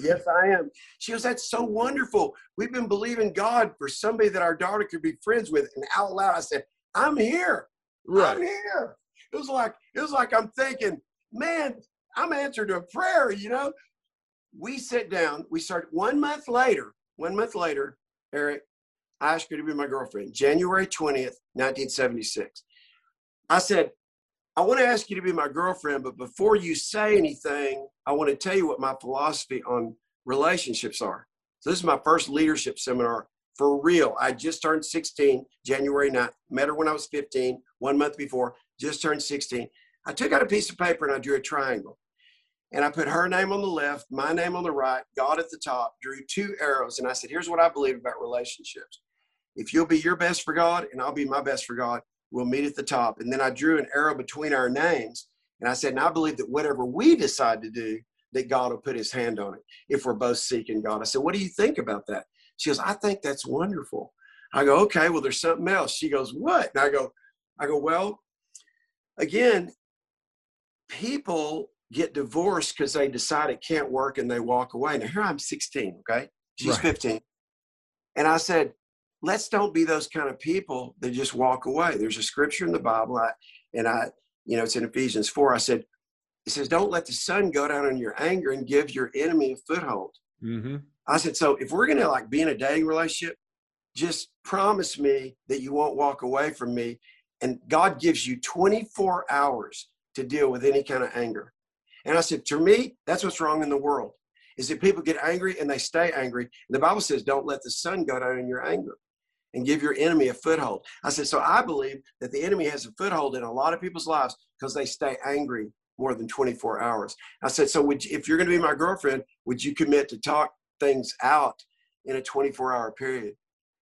Yes, I am. She goes, That's so wonderful. We've been believing God for somebody that our daughter could be friends with. And out loud, I said, I'm here. Right. I'm here. It was like, it was like I'm thinking, man, I'm answered a prayer, you know. We sit down, we start one month later, one month later, Eric, I asked her to be my girlfriend, January 20th, 1976. I said, I want to ask you to be my girlfriend, but before you say anything, I want to tell you what my philosophy on relationships are. So this is my first leadership seminar for real. I just turned 16, January 9th. Met her when I was 15, one month before, just turned 16. I took out a piece of paper and I drew a triangle. And I put her name on the left, my name on the right, God at the top, drew two arrows. And I said, here's what I believe about relationships. If you'll be your best for God and I'll be my best for God, we'll meet at the top. And then I drew an arrow between our names. And I said, and I believe that whatever we decide to do, that God will put his hand on it if we're both seeking God. I said, what do you think about that? She goes, I think that's wonderful. I go, okay, well, there's something else. She goes, what? And I go, I go, well, again, people get divorced because they decide it can't work and they walk away. Now here I'm 16, okay? She's right. 15. And I said, let's don't be those kind of people that just walk away. There's a scripture in the Bible, I, and I, you know, it's in Ephesians 4. I said, it says, don't let the sun go down on your anger and give your enemy a foothold. Mm-hmm. I said, so if we're going to like be in a dating relationship, just promise me that you won't walk away from me. And God gives you 24 hours to deal with any kind of anger. And I said, to me, that's what's wrong in the world is that people get angry and they stay angry. And the Bible says, don't let the sun go down in your anger and give your enemy a foothold. I said, so I believe that the enemy has a foothold in a lot of people's lives because they stay angry more than 24 hours. I said, so you, if you're going to be my girlfriend, would you commit to talk things out in a 24 hour period?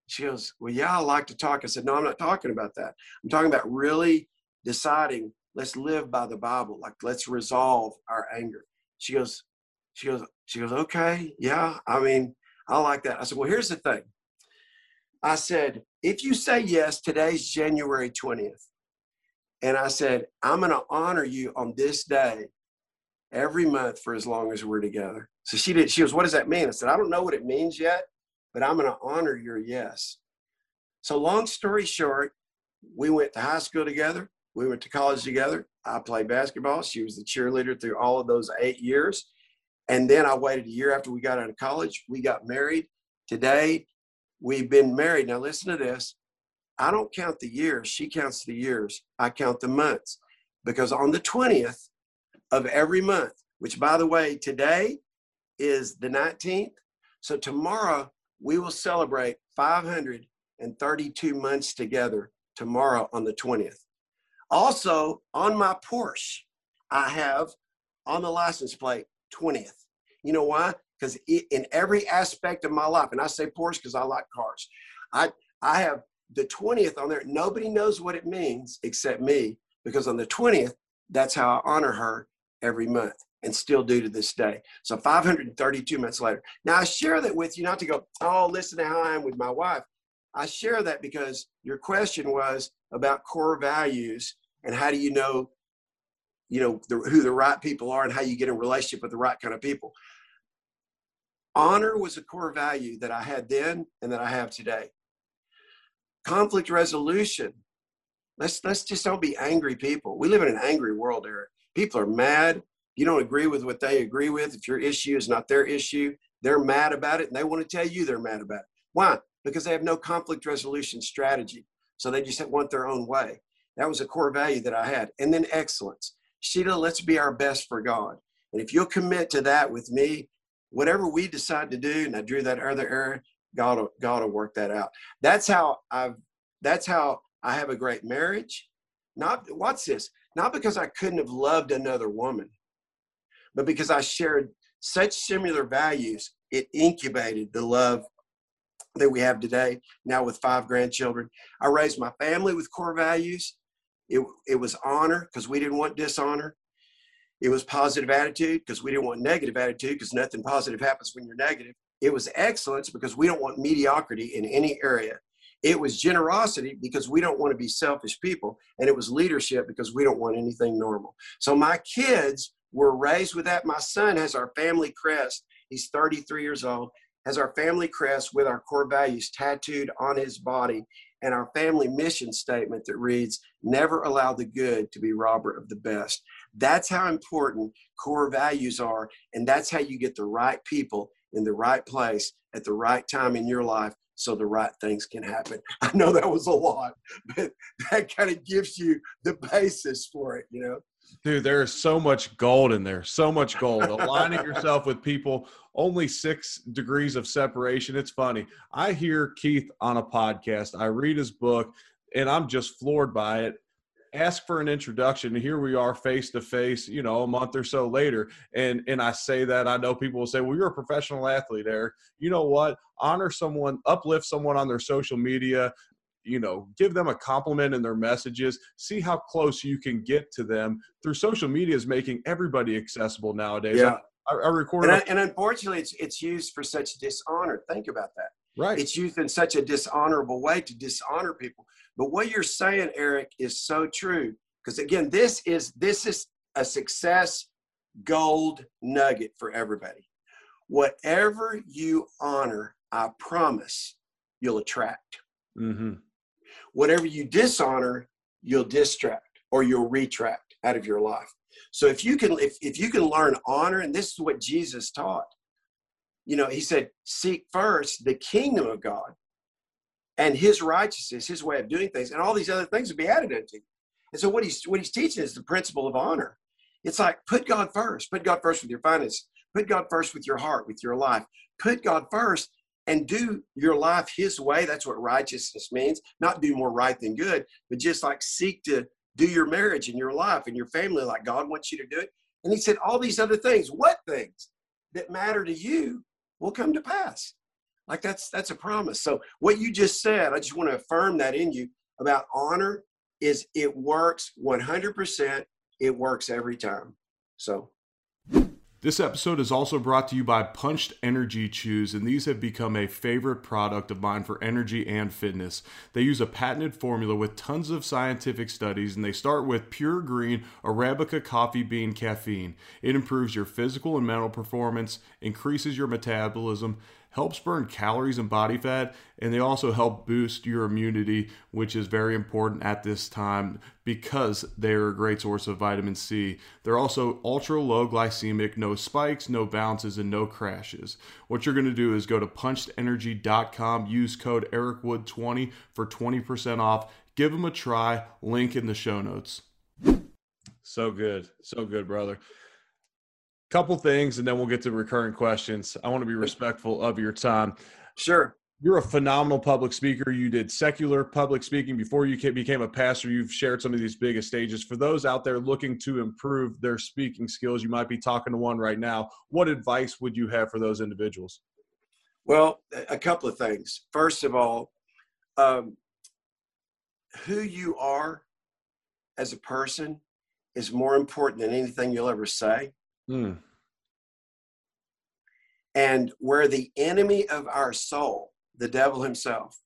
She goes, well, yeah, I like to talk. I said, no, I'm not talking about that. I'm talking about really deciding, let's live by the Bible. Like, let's resolve our anger. She goes, she goes, she goes, okay, yeah, I mean, I like that. I said, well, here's the thing. I said, if you say yes, today's January 20th. And I said, I'm going to honor you on this day every month for as long as we're together. So she did. She goes, What does that mean? I said, I don't know what it means yet, but I'm going to honor your yes. So, long story short, we went to high school together. We went to college together. I played basketball. She was the cheerleader through all of those eight years. And then I waited a year after we got out of college. We got married. Today, we've been married. Now, listen to this. I don't count the years. She counts the years. I count the months. Because on the 20th of every month, which by the way, today is the 19th. So tomorrow we will celebrate 532 months together tomorrow on the 20th. Also, on my Porsche, I have on the license plate 20th. You know why? Because in every aspect of my life, and I say Porsche because I like cars, I, I have the 20th on there. Nobody knows what it means except me because on the 20th, that's how I honor her every month and still do to this day. So 532 months later. Now I share that with you not to go, oh, listen to how I am with my wife. I share that because your question was about core values and how do you know, you know, the, who the right people are and how you get in relationship with the right kind of people. Honor was a core value that I had then and that I have today. Conflict resolution. Let's let's just don't be angry people. We live in an angry world, Eric. People are mad you don't agree with what they agree with, if your issue is not their issue, they're mad about it and they want to tell you they're mad about it. Why? Because they have no conflict resolution strategy. So they just want their own way. That was a core value that I had. And then excellence. Sheila, let's be our best for God. And if you'll commit to that with me, whatever we decide to do, and I drew that other arrow, God will, God will work that out. That's how I've that's how I have a great marriage. Not what's this? Not because I couldn't have loved another woman but because I shared such similar values, it incubated the love that we have today, now with five grandchildren. I raised my family with core values. It, it was honor because we didn't want dishonor. It was positive attitude because we didn't want negative attitude because nothing positive happens when you're negative. It was excellence because we don't want mediocrity in any area. It was generosity because we don't want to be selfish people. And it was leadership because we don't want anything normal. So my kids we're raised with that. My son has our family crest. He's 33 years old, has our family crest with our core values tattooed on his body and our family mission statement that reads, Never allow the good to be robber of the best. That's how important core values are. And that's how you get the right people in the right place at the right time in your life so the right things can happen. I know that was a lot, but that kind of gives you the basis for it, you know. Dude, there is so much gold in there. So much gold. Aligning yourself with people, only six degrees of separation. It's funny. I hear Keith on a podcast, I read his book, and I'm just floored by it. Ask for an introduction, and here we are face to face, you know, a month or so later. And and I say that I know people will say, Well, you're a professional athlete, Eric. You know what? Honor someone, uplift someone on their social media, you know give them a compliment in their messages see how close you can get to them. Through social media is making everybody accessible nowadays. Yeah. I, I record and, I, and, unfortunately it's it's used for such dishonor. Think about that. Right. It's used in such a dishonorable way to dishonor people but what you're saying eric is so true. Because again this is this is a success gold nugget for everybody. Whatever you honor i promise you'll attract. Mm-hmm. Whatever you dishonor, you'll distract or you'll retract out of your life. So if you can, if, if you can learn honor, and this is what Jesus taught, you know, he said, seek first the kingdom of God and his righteousness, his way of doing things, and all these other things will be added unto you. And so what he's what he's teaching is the principle of honor. It's like put God first, put God first with your finances, put God first with your heart, with your life, put God first, and do your life his way. That's what righteousness means. Not do more right than good, but just like seek to do your marriage and your life and your family like God wants you to do it. And he said, all these other things, what things that matter to you will come to pass. Like that's that's a promise. So what you just said, I just want to affirm that in you about honor is it works 100%. It works every time. So this episode is also brought to you by Punched Energy Chews, and these have become a favorite product of mine for energy and fitness. They use a patented formula with tons of scientific studies, and they start with pure green Arabica coffee bean caffeine. It improves your physical and mental performance, increases your metabolism, helps burn calories and body fat, and they also help boost your immunity, which is very important at this time because they're a great source of vitamin C. They're also ultra low glycemic, no spikes, no bounces, and no crashes. What you're going to do is go to punchedenergy.com, use code EricWood20 for 20% off. Give them a try, link in the show notes. So good. So good, brother couple things and then we'll get to recurring questions. I want to be respectful of your time. Sure. You're a phenomenal public speaker. You did secular public speaking before you became a pastor. You've shared some of these biggest stages. For those out there looking to improve their speaking skills, you might be talking to one right now. What advice would you have for those individuals? Well, a couple of things. First of all, um, who you are as a person is more important than anything you'll ever say. Mm. And where the enemy of our soul, the devil himself,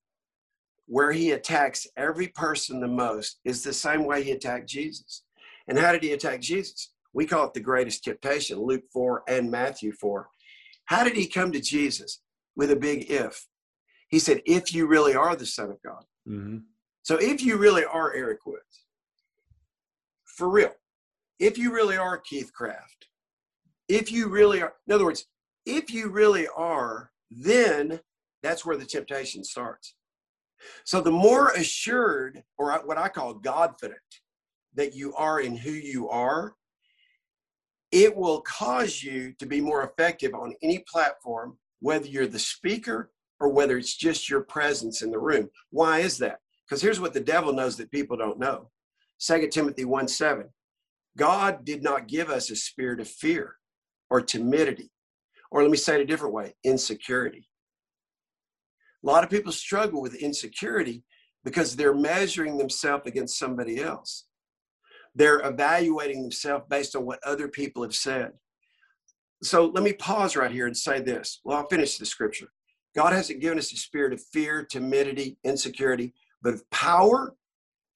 where he attacks every person the most is the same way he attacked Jesus. And how did he attack Jesus? We call it the greatest temptation, Luke 4 and Matthew 4. How did he come to Jesus? With a big if. He said, If you really are the Son of God. Mm-hmm. So if you really are Eric Woods, for real, if you really are Keith Craft, if you really are, in other words, if you really are, then that's where the temptation starts. So the more assured, or what I call godfident, that you are in who you are, it will cause you to be more effective on any platform, whether you're the speaker or whether it's just your presence in the room. Why is that? Because here's what the devil knows that people don't know. 2 Timothy 1 7. God did not give us a spirit of fear, or timidity, or let me say it a different way insecurity. A lot of people struggle with insecurity because they're measuring themselves against somebody else. They're evaluating themselves based on what other people have said. So let me pause right here and say this. Well, I'll finish the scripture. God hasn't given us a spirit of fear, timidity, insecurity, but of power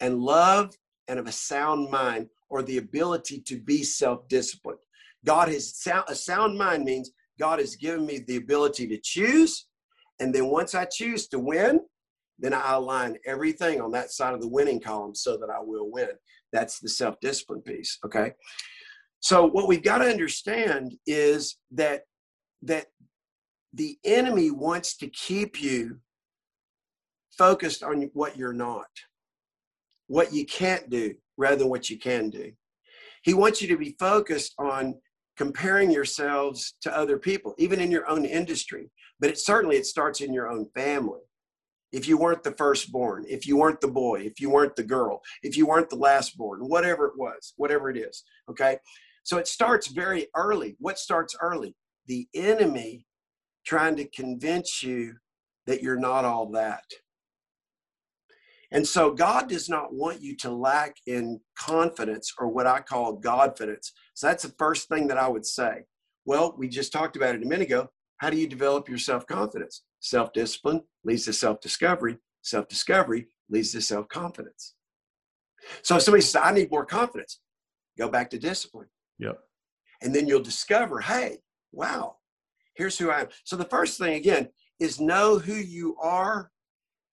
and love and of a sound mind or the ability to be self disciplined. God has sound, a sound mind means God has given me the ability to choose. And then once I choose to win, then I align everything on that side of the winning column so that I will win. That's the self discipline piece. Okay. So what we've got to understand is that that the enemy wants to keep you focused on what you're not, what you can't do, rather than what you can do. He wants you to be focused on comparing yourselves to other people, even in your own industry. But it certainly it starts in your own family. If you weren't the firstborn, if you weren't the boy, if you weren't the girl, if you weren't the lastborn, whatever it was, whatever it is, okay? So it starts very early. What starts early? The enemy trying to convince you that you're not all that. And so God does not want you to lack in confidence or what I call Godfidence. So that's the first thing that I would say. Well, we just talked about it a minute ago. How do you develop your self confidence? Self discipline leads to self discovery. Self discovery leads to self confidence. So if somebody says, I need more confidence, go back to discipline. Yep. And then you'll discover, hey, wow, here's who I am. So the first thing, again, is know who you are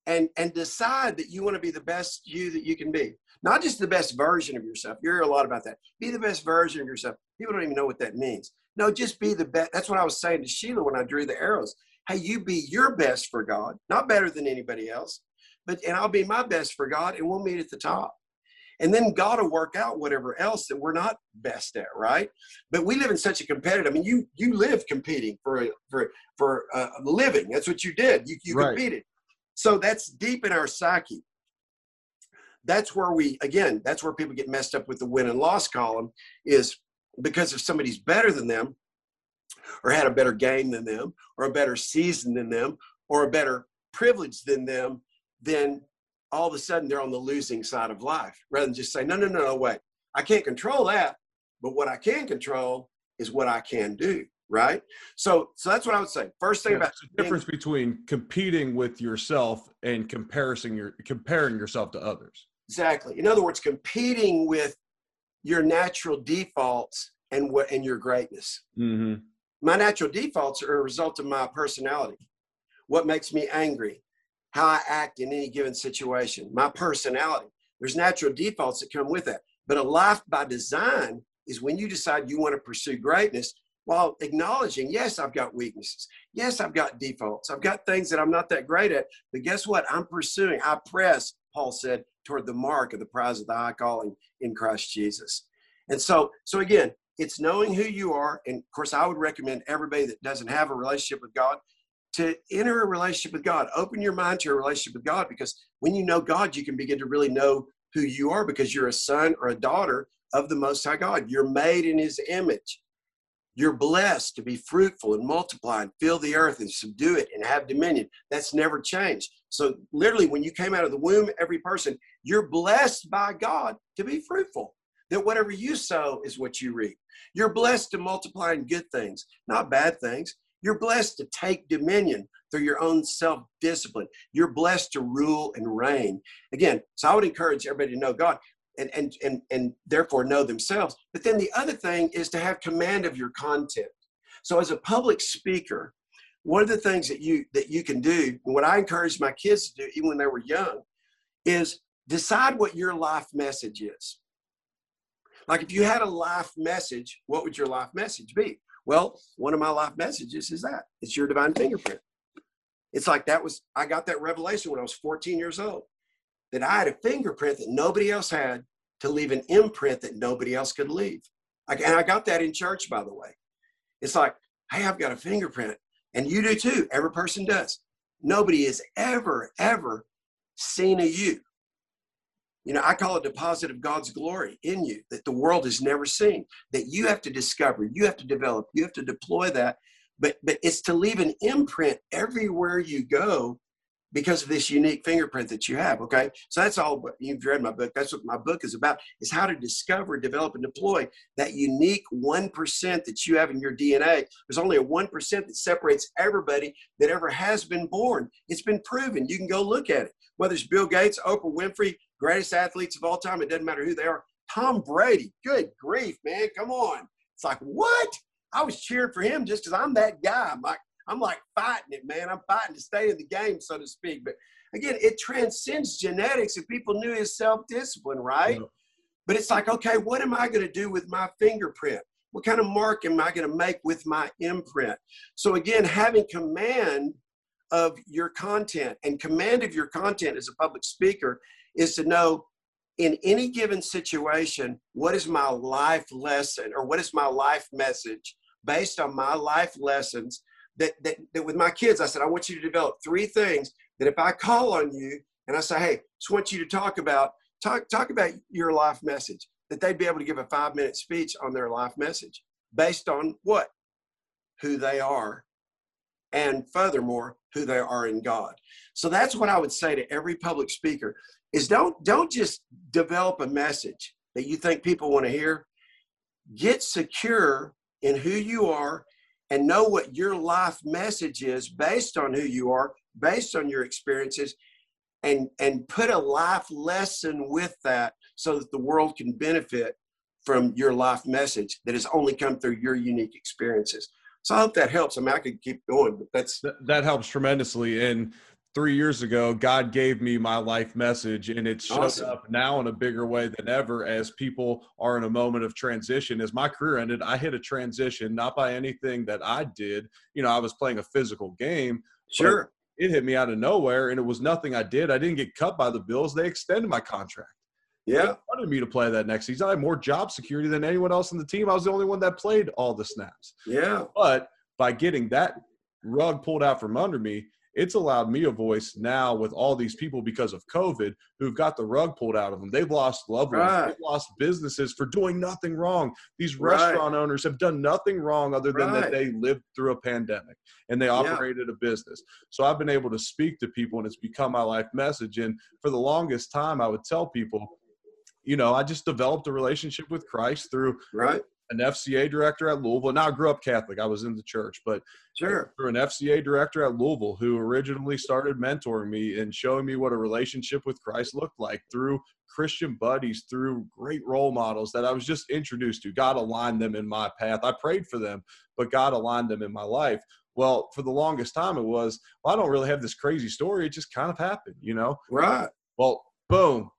and and decide that you want to be the best you that you can be not just the best version of yourself you hear a lot about that be the best version of yourself people don't even know what that means no just be the best that's what i was saying to sheila when i drew the arrows hey you be your best for god not better than anybody else but and i'll be my best for god and we'll meet at the top and then God will work out whatever else that we're not best at, right? But we live in such a competitive. I mean, you you live competing for a, for for a living. That's what you did. You you right. competed. So that's deep in our psyche. That's where we, again, that's where people get messed up with the win and loss column is because if somebody's better than them or had a better game than them or a better season than them or a better privilege than them, then all of a sudden they're on the losing side of life rather than just say, no, no, no, no, wait, I can't control that. But what I can control is what I can do right? So, so that's what I would say. First thing yeah, about the difference between competing with yourself and comparing your comparing yourself to others. Exactly. In other words, competing with your natural defaults and what and your greatness. Mm-hmm. My natural defaults are a result of my personality. What makes me angry? How I act in any given situation. My personality. There's natural defaults that come with that. But a life by design is when you decide you want to pursue greatness while acknowledging, yes, I've got weaknesses. Yes, I've got defaults. I've got things that I'm not that great at. But guess what? I'm pursuing, I press, Paul said, toward the mark of the prize of the high calling in Christ Jesus. And so, so again, it's knowing who you are. And of course, I would recommend everybody that doesn't have a relationship with God to enter a relationship with God. Open your mind to a relationship with God because when you know God, you can begin to really know who you are because you're a son or a daughter of the Most High God. You're made in His image. You're blessed to be fruitful and multiply and fill the earth and subdue it and have dominion. That's never changed. So, literally, when you came out of the womb, every person, you're blessed by God to be fruitful. That whatever you sow is what you reap. You're blessed to multiply in good things, not bad things. You're blessed to take dominion through your own self discipline. You're blessed to rule and reign. Again, so I would encourage everybody to know God and, and, and, and therefore know themselves. But then the other thing is to have command of your content. So as a public speaker, one of the things that you that you can do, and what I encourage my kids to do, even when they were young, is decide what your life message is. Like if you had a life message, what would your life message be? Well, one of my life messages is that it's your divine fingerprint. It's like that was I got that revelation when I was 14 years old that I had a fingerprint that nobody else had to leave an imprint that nobody else could leave. and I got that in church, by the way. It's like, hey, I've got a fingerprint, and you do too. Every person does. Nobody has ever, ever seen a you. You know, I call it deposit of God's glory in you that the world has never seen, that you have to discover, you have to develop, you have to deploy that. But but it's to leave an imprint everywhere you go because of this unique fingerprint that you have. Okay. So that's all you've read my book. That's what my book is about is how to discover, develop, and deploy that unique 1% that you have in your DNA. There's only a 1% that separates everybody that ever has been born. It's been proven. You can go look at it. Whether it's Bill Gates, Oprah Winfrey, greatest athletes of all time, it doesn't matter who they are. Tom Brady, good grief, man. Come on. It's like, what? I was cheering for him just because I'm that guy. I'm like, I'm like fighting it, man. I'm fighting to stay in the game, so to speak. But again, it transcends genetics. If people knew his self-discipline, right? Yeah. But it's like, okay, what am I going to do with my fingerprint? What kind of mark am I going to make with my imprint? So again, having command of your content and command of your content as a public speaker is to know in any given situation, what is my life lesson or what is my life message based on my life lessons that, that, that with my kids, I said, I want you to develop three things that if I call on you and I say, hey, just want you to talk about, talk, talk about your life message, that they'd be able to give a five minute speech on their life message based on what? Who they are. And furthermore, who they are in God. So that's what I would say to every public speaker is don't don't just develop a message that you think people want to hear. Get secure in who you are and know what your life message is based on who you are, based on your experiences, and and put a life lesson with that so that the world can benefit from your life message that has only come through your unique experiences. So I hope that helps. I mean, I could keep going, but that's that, helps tremendously. And three years ago, God gave me my life message, and it shows awesome. up now in a bigger way than ever as people are in a moment of transition. As my career ended, I hit a transition, not by anything that I did. You know, I was playing a physical game. Sure. It hit me out of nowhere, and it was nothing I did. I didn't get cut by the Bills. They extended my contract. Yeah. They wanted me to play that next season. I had more job security than anyone else on the team. I was the only one that played all the snaps. Yeah. But by getting that rug pulled out from under me, it's allowed me a voice now with all these people because of COVID who've got the rug pulled out of them. They've lost loved ones, right. they've lost businesses for doing nothing wrong. These restaurant right. owners have done nothing wrong other than right. that they lived through a pandemic and they operated yeah. a business. So I've been able to speak to people and it's become my life message. And for the longest time, I would tell people, you know, I just developed a relationship with Christ through right. An FCA director at Louisville. Now I grew up Catholic. I was in the church, but sure. through an FCA director at Louisville who originally started mentoring me and showing me what a relationship with Christ looked like through Christian buddies, through great role models that I was just introduced to. God aligned them in my path. I prayed for them, but God aligned them in my life. Well, for the longest time, it was, well, I don't really have this crazy story. It just kind of happened, you know? Right. Well, boom,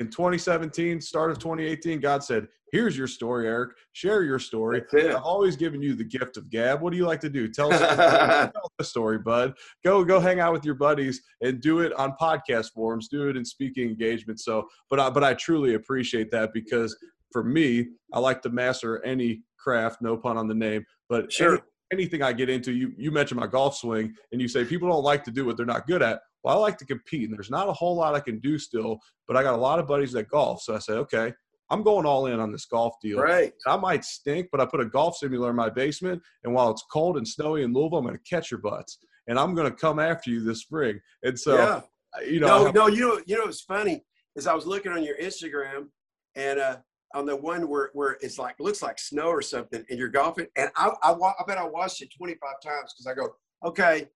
in 2017, start of 2018, God said, Here's your story, Eric. Share your story. I've always given you the gift of gab. What do you like to do? Tell us the story, bud. Go go hang out with your buddies and do it on podcast forums. Do it in speaking engagements. So, but I, but I truly appreciate that because for me, I like to master any craft. No pun on the name, but sure. Any, anything I get into, you you mentioned my golf swing, and you say people don't like to do what they're not good at well, I like to compete, and there's not a whole lot I can do still, but I got a lot of buddies that golf. So I said, okay, I'm going all in on this golf deal. Right. I might stink, but I put a golf simulator in my basement, and while it's cold and snowy in Louisville, I'm going to catch your butts, and I'm going to come after you this spring. And so, yeah. you know, no, have- no, you know, you know, it's funny is I was looking on your Instagram, and uh, on the one where, where it's like looks like snow or something, and you're golfing, and I, I, I bet I watched it 25 times because I go, okay,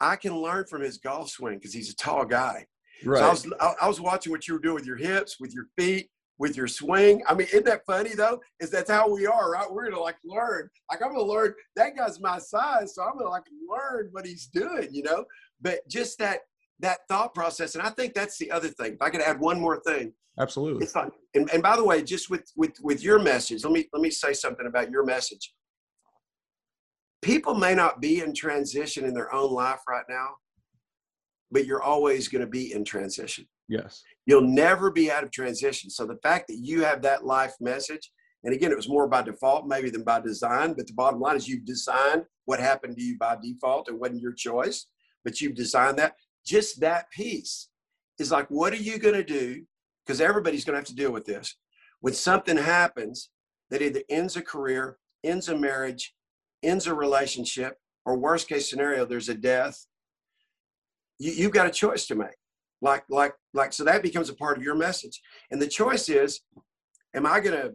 I can learn from his golf swing because he's a tall guy. Right. So I was I, I, was watching what you were doing with your hips, with your feet, with your swing. I mean, isn't that funny though? Is that's how we are, right? We're gonna like learn. Like I'm gonna learn. That guy's my size, so I'm gonna like learn what he's doing, you know. But just that that thought process, and I think that's the other thing. If I could add one more thing, absolutely. It's fine. And, and by the way, just with with with your message, let me let me say something about your message people may not be in transition in their own life right now, but you're always going to be in transition. Yes. You'll never be out of transition. So the fact that you have that life message, and again, it was more by default maybe than by design, but the bottom line is you've designed what happened to you by default. It wasn't your choice, but you've designed that. Just that piece is like, what are you going to do? Because everybody's going to have to deal with this. When something happens that either ends a career, ends a marriage, ends a relationship, or worst case scenario, there's a death, you, you've got a choice to make. Like, like, like, so that becomes a part of your message. And the choice is, am I gonna,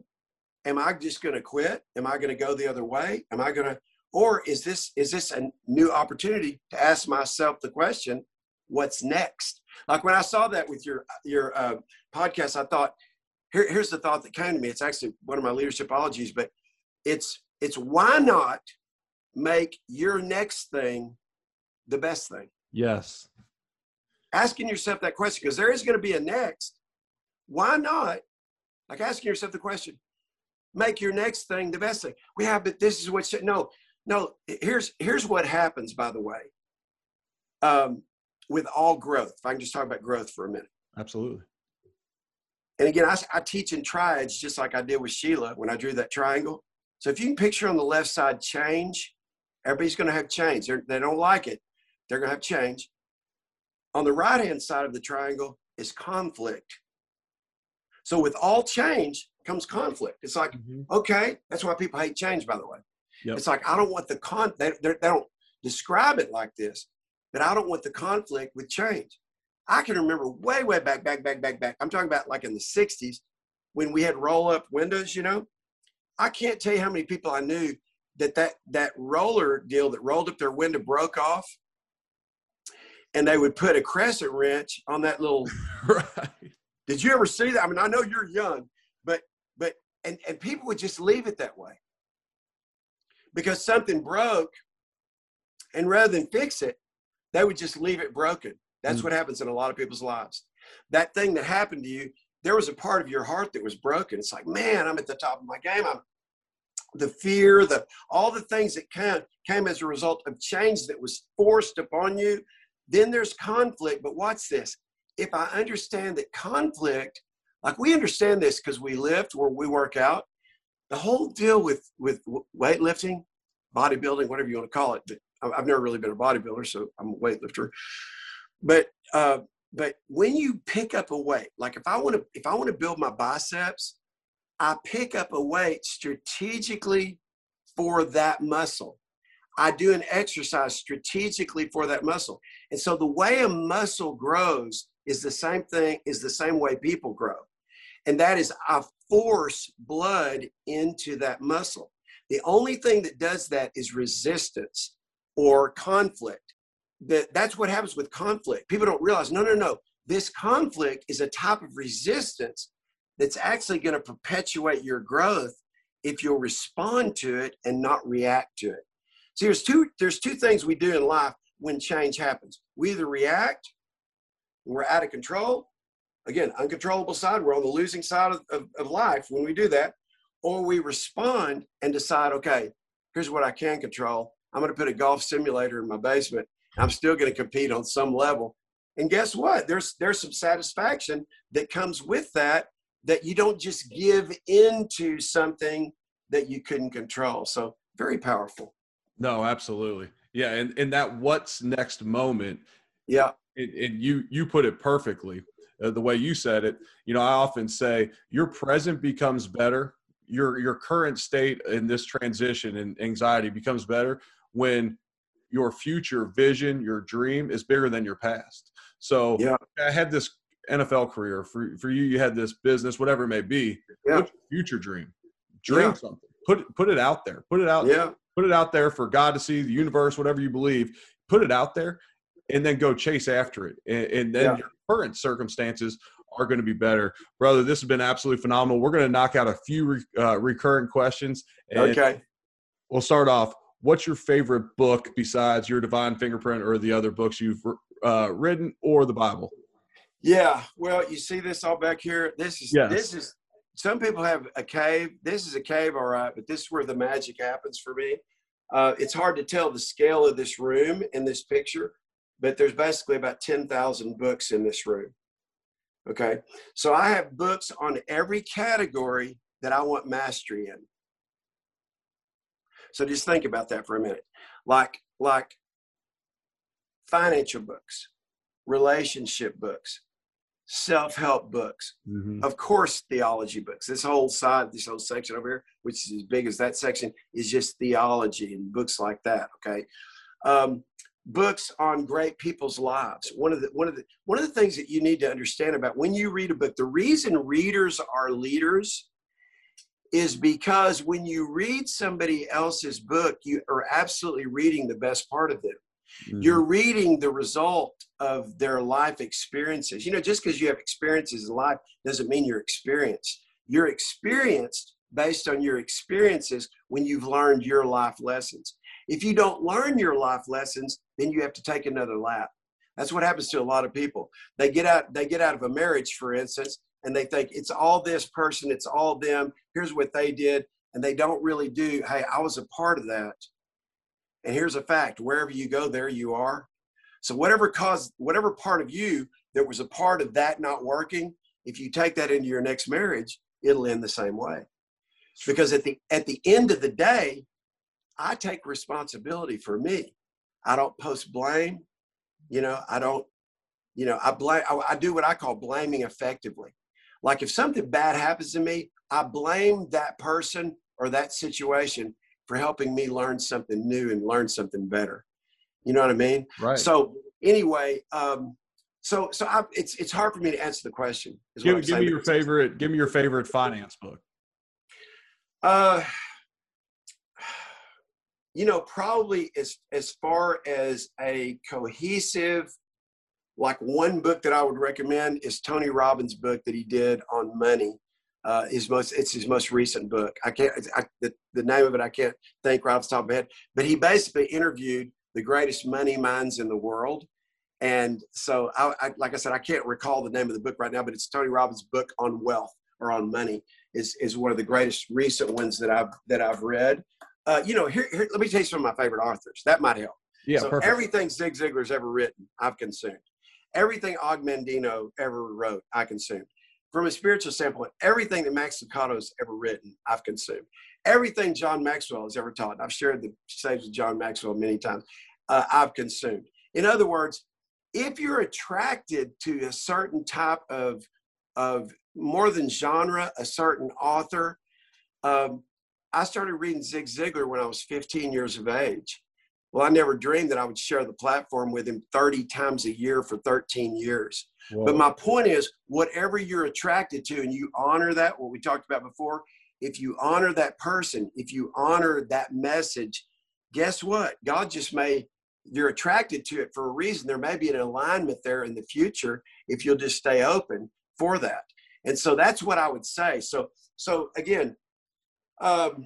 am I just gonna quit? Am I gonna go the other way? Am I gonna, or is this is this a new opportunity to ask myself the question, what's next? Like when I saw that with your your uh, podcast, I thought, here, here's the thought that came to me. It's actually one of my leadership leadershipologies, but it's it's why not make your next thing the best thing? Yes. Asking yourself that question, because there is going to be a next. Why not? Like asking yourself the question, make your next thing the best thing. We have, but this is what, no, no, here's, here's what happens, by the way, um, with all growth. If I can just talk about growth for a minute. Absolutely. And again, I, I teach in triads just like I did with Sheila when I drew that triangle. So if you can picture on the left side change, everybody's going to have change. They're, they do not like it. They're going to have change. On the right hand side of the triangle is conflict. So with all change comes conflict. It's like, mm-hmm. okay, that's why people hate change, by the way. Yep. It's like, I don't want the con, they, they don't describe it like this, but I don't want the conflict with change. I can remember way, way back, back, back, back, back. I'm talking about like in the 60s when we had roll up windows, you know. I can't tell you how many people I knew that that, that roller deal that rolled up their window broke off and they would put a crescent wrench on that little. right. Did you ever see that? I mean, I know you're young, but, but, and, and people would just leave it that way because something broke and rather than fix it, they would just leave it broken that's mm what happens in a lot of people's lives. That thing that happened to you, there was a part of your heart that was broken. It's like, man, I'm at the top of my game. I'm the fear, the all the things that came, came as a result of change that was forced upon you. Then there's conflict. But watch this. If I understand that conflict, like we understand this because we lift where we work out, the whole deal with with weightlifting, bodybuilding, whatever you want to call it. I've never really been a bodybuilder, so I'm a weightlifter. But uh, but when you pick up a weight, like if I want to if I want to build my biceps, I pick up a weight strategically for that muscle. I do an exercise strategically for that muscle. And so the way a muscle grows is the same thing, is the same way people grow. And that is I force blood into that muscle. The only thing that does that is resistance or conflict that that's what happens with conflict. People don't realize, no, no, no. This conflict is a type of resistance that's actually going to perpetuate your growth if you'll respond to it and not react to it. So there's two there's two things we do in life when change happens. We either react, we're out of control. Again, uncontrollable side, we're on the losing side of, of, of life when we do that. Or we respond and decide, okay, here's what I can control. I'm going to put a golf simulator in my basement I'm still going to compete on some level. And guess what? There's there's some satisfaction that comes with that that you don't just give into something that you couldn't control. So very powerful. No, absolutely. Yeah, and and that what's next moment. Yeah. And, and you you put it perfectly. Uh, the way you said it, you know, I often say your present becomes better. Your your current state in this transition and anxiety becomes better when your future vision, your dream is bigger than your past. So yeah. I had this NFL career. For for you, you had this business, whatever it may be. Yeah. What's your future dream? Dream yeah. something. Put put it out there. Put it out. Yeah. Put it out there for God to see, the universe, whatever you believe. Put it out there, and then go chase after it. And, and then yeah. your current circumstances are going to be better, brother. This has been absolutely phenomenal. We're going to knock out a few re, uh, recurrent questions. okay. We'll start off what's your favorite book besides your divine fingerprint or the other books you've uh, written or the bible yeah well you see this all back here this is yes. this is some people have a cave. This is a cave all right but this is where the magic happens for me. Uh, it's hard to tell the scale of this room in this picture but there's basically about 10,000 books in this room okay? So i have books on every category that i want mastery in. So just think about that for a minute. Like, like financial books, relationship books, self-help books, mm-hmm. of course, theology books. This whole side, this whole section over here, which is as big as that section, is just theology and books like that. Okay. Um, books on great people's lives. One of the one of the one of the things that you need to understand about when you read a book, the reason readers are leaders is because when you read somebody else's book, you are absolutely reading the best part of them. Mm-hmm. You're reading the result of their life experiences. You know, just because you have experiences in life doesn't mean you're experienced. You're experienced based on your experiences when you've learned your life lessons. If you don't learn your life lessons, then you have to take another lap. That's what happens to a lot of people. They get out, they get out of a marriage, for instance, and they think it's all this person, it's all them. Here's what they did. And they don't really do, hey, I was a part of that. And here's a fact wherever you go, there you are. So, whatever caused, whatever part of you that was a part of that not working, if you take that into your next marriage, it'll end the same way. Because at the at the end of the day, I take responsibility for me. I don't post blame. You know, I don't, you know, I blame I, I do what I call blaming effectively. Like if something bad happens to me, I blame that person or that situation for helping me learn something new and learn something better. You know what I mean? Right. So anyway, um, so so I, it's it's hard for me to answer the question. Give, give me your favorite. Give me your favorite finance book. Uh, you know, probably as as far as a cohesive, like one book that I would recommend is Tony Robbins' book that he did on money. Uh, his most it's his most recent book. I can't I, the, the name of it I can't think right off the top of my head, but he basically interviewed the greatest money minds in the world and so, I, I, like I said, I can't recall the name of the book right now, but it's Tony Robbins' book on wealth or on money is is one of the greatest recent ones that I've that I've read. Uh, you know, here, here, let me tell you some of my favorite authors. That might help. Yeah, so perfect. everything Zig Ziglar's ever written, I've consumed. Everything Og Mandino ever wrote, I consumed. From a spiritual standpoint, everything that Max Lucado has ever written, I've consumed. Everything John Maxwell has ever taught, I've shared the stage with John Maxwell many times, uh, I've consumed. In other words, if you're attracted to a certain type of of more than genre, a certain author, um, I started reading Zig Ziglar when I was 15 years of age. Well, I never dreamed that I would share the platform with him 30 times a year for 13 years. Whoa. But my point is, whatever you're attracted to, and you honor that, what we talked about before, if you honor that person, if you honor that message, guess what? God just may you're attracted to it for a reason. There may be an alignment there in the future if you'll just stay open for that. And so that's what I would say. So, so again, um,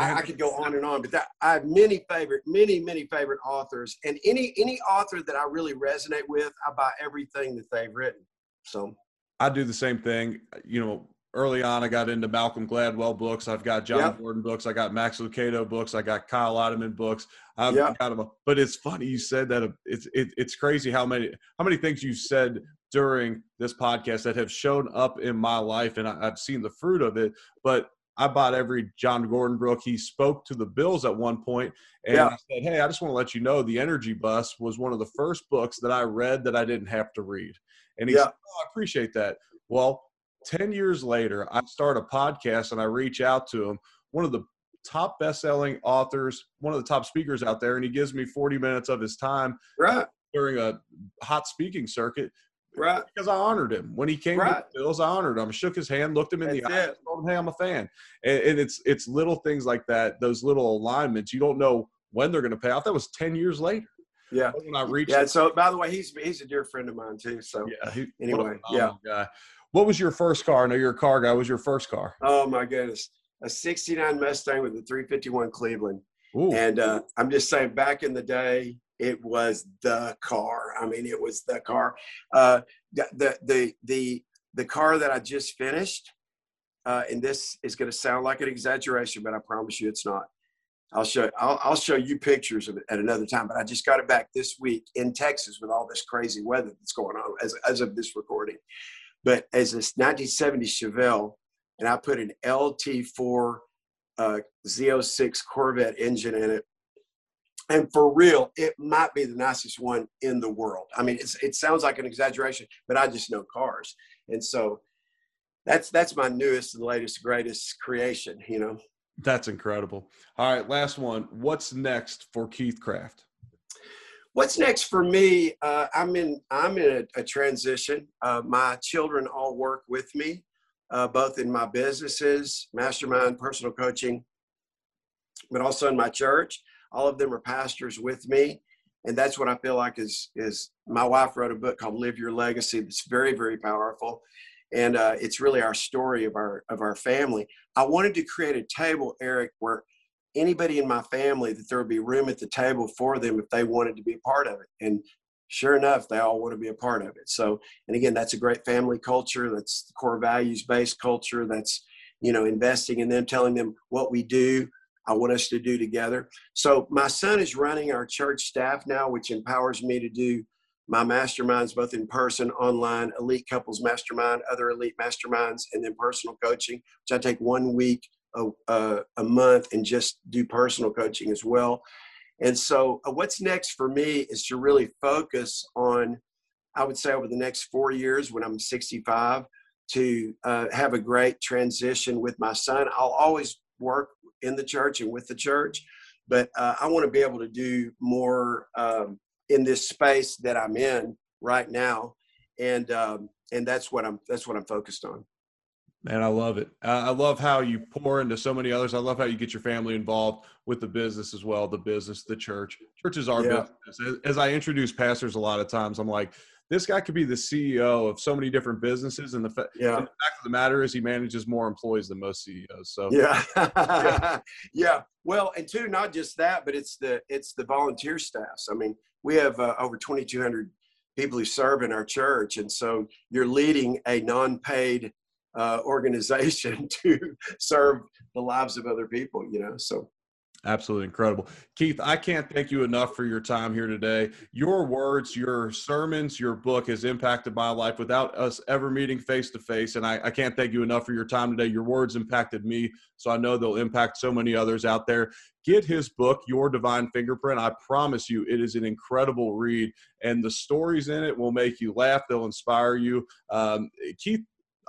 I, I, could go on and on, but that, I have many favorite, many, many favorite authors, and any any author that I really resonate with, I buy everything that they've written. So I do the same thing. You know, early on, I got into Malcolm Gladwell books. I've got Jon yep. Gordon books. I got Max Lucado books. I got Kyle Idleman books. I've yep. got them. But it's funny you said that. It's it, it's crazy how many how many things you've said during this podcast that have shown up in my life, and I, have seen the fruit of it. But I bought every Jon Gordon book. He spoke to the Bills at one point, and yeah. I said, "Hey, I just want to let you know, the Energy Bus was one of the first books that I read that I didn't have to read." And he yeah. said, oh, "I appreciate that." Well, 10 years later, I start a podcast and I reach out to him, one of the top best-selling authors, one of the top speakers out there, and he gives me 40 minutes of his time right. during a hot speaking circuit. Right. Because I honored him. When he came right. to the Bills, I honored him. Shook his hand, looked him in That's the eye, told him, hey, I'm a fan. And, and, it's it's little things like that, those little alignments. You don't know when they're going to pay off. That was 10 years later. Yeah. When I reached Yeah. So by the way, he's he's a dear friend of mine too. So yeah. He, anyway, yeah. Guy. What was your first car? I know you're a car guy. What was your first car? Oh my goodness, a '69 Mustang with a 351 Cleveland. Ooh. And uh, I'm just saying, back in the day, it was the car. I mean, it was the car. Uh, the the the the car that I just finished, uh, and this is going to sound like an exaggeration, but I promise you, it's not. I'll show I'll, I'll show you pictures of it at another time. But I just got it back this week in Texas with all this crazy weather that's going on as as of this recording but as a 1970 Chevelle, and I put an LT4 uh, Z06 Corvette engine in it. And for real, it might be the nicest one in the world. I mean, it sounds like an exaggeration, but I just know cars. And so that's that's my newest and latest, greatest creation, you know. That's incredible. All right, last one. What's next for Keith Craft? What's next for me? Uh, I'm in I'm in a, a transition. Uh, my children all work with me, uh, both in my businesses, mastermind, personal coaching, but also in my church. All of them are pastors with me, and that's what I feel like is is. My wife wrote a book called "Live Your Legacy" that's very very powerful, and uh, it's really our story of our of our family. I wanted to create a table, Eric, where anybody in my family that there would be room at the table for them if they wanted to be a part of it. And sure enough, they all want to be a part of it. So, and again, that's a great family culture. That's core values based culture. That's, you know, investing in them, telling them what we do. I want us to do together. So, my son is running our church staff now, which empowers me to do my masterminds, both in person, online, elite couples mastermind, other elite masterminds, and then personal coaching, which I take one week a, a, a month and just do personal coaching as well. And so, uh, what's next for me is to really focus on, I would say, over the next four years when I'm 65, to uh, have a great transition with my son. I'll always work in the church and with the church, but uh, I want to be able to do more um, in this space that I'm in right now, and um, and that's what I'm that's what I'm focused on. Man, I love it. I love how you pour into so many others. I love how you get your family involved with the business as well. The business, the church. Churches are yeah. business. As I introduce pastors a lot of times, I'm like, this guy could be the CEO of so many different businesses, and the, fa- yeah. and the fact of the matter is, he manages more employees than most CEOs. So yeah, yeah. yeah. Well, and two, not just that, but it's the it's the volunteer staffs. I mean, we have uh, over 2,200 people who serve in our church, and so you're leading a non-paid uh, organization to serve the lives of other people. You know, so Absolutely incredible. Keith, I can't thank you enough for your time here today. Your words, your sermons, your book has impacted my life without us ever meeting face to face. And I, I, can't thank you enough for your time today. Your words impacted me, so I know they'll impact so many others out there. Get his book, Your Divine Fingerprint. I promise you, it is an incredible read, and the stories in it will make you laugh, they'll inspire you. Um, Keith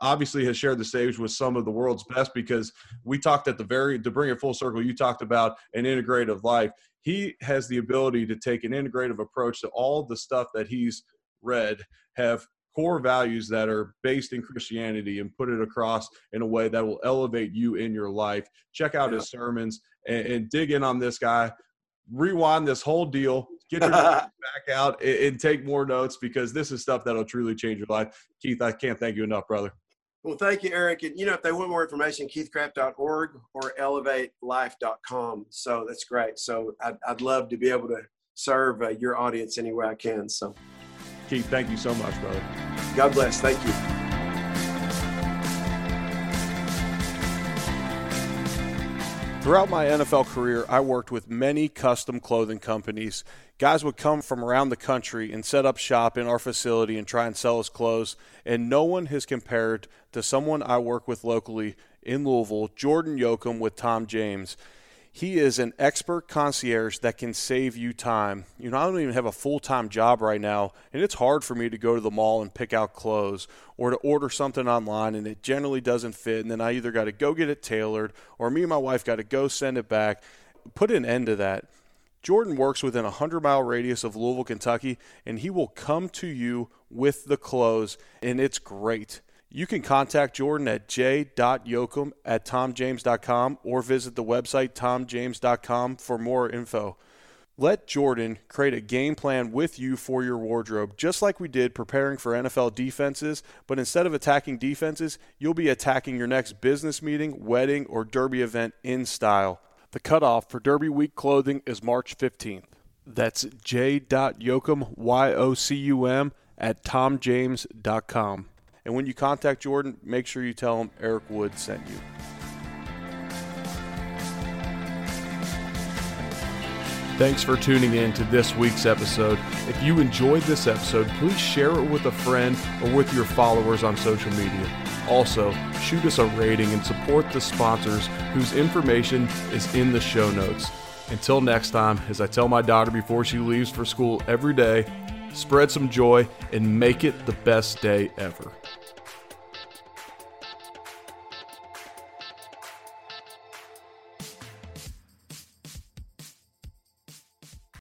obviously has shared the stage with some of the world's best because we talked at the very to bring it full circle you talked about an integrative life. He has the ability to take an integrative approach to all the stuff that he's read have core values that are based in christianity and put it across in a way that will elevate you in your life. Check out his sermons and, and dig in on this guy. Rewind this whole deal. Get your back out and, and, take more notes because this is stuff that'll truly change your life. Keith, I can't thank you enough, brother. Well, thank you, Eric. And you know, if they want more information, keithcraft.org or elevatelife.com. So that's great. So I'd, I'd love to be able to serve uh, your audience any way I can. So, Keith, thank you so much, brother. God bless. Thank you. Throughout my NFL career, I worked with many custom clothing companies. Guys would come from around the country and set up shop in our facility and try and sell us clothes, and no one has compared to someone I work with locally in Louisville, Jordan Yocum with Tom James. He is an expert concierge that can save you time. You know, I don't even have a full time job right now, and it's hard for me to go to the mall and pick out clothes or to order something online and it generally doesn't fit. And then I either got to go get it tailored or me and my wife got to go send it back. Put an end to that. Jordan works within a 100 mile radius of Louisville, Kentucky, and he will come to you with the clothes, and it's great. You can contact Jordan at j.yocum at tomjames.com or visit the website tomjames.com for more info. Let Jordan create a game plan with you for your wardrobe, just like we did preparing for NFL defenses. But instead of attacking defenses, you'll be attacking your next business meeting, wedding, or derby event in style. The cutoff for Derby Week clothing is March 15th. That's j.yocum, Y O C U M, at tomjames.com. And when you contact Jordan, make sure you tell him Eric Wood sent you. Thanks for tuning in to this week's episode. If you enjoyed this episode, please share it with a friend or with your followers on social media. Also, shoot us a rating and support the sponsors whose information is in the show notes. Until next time, as I tell my daughter before she leaves for school every day, spread some joy, and make it the best day ever.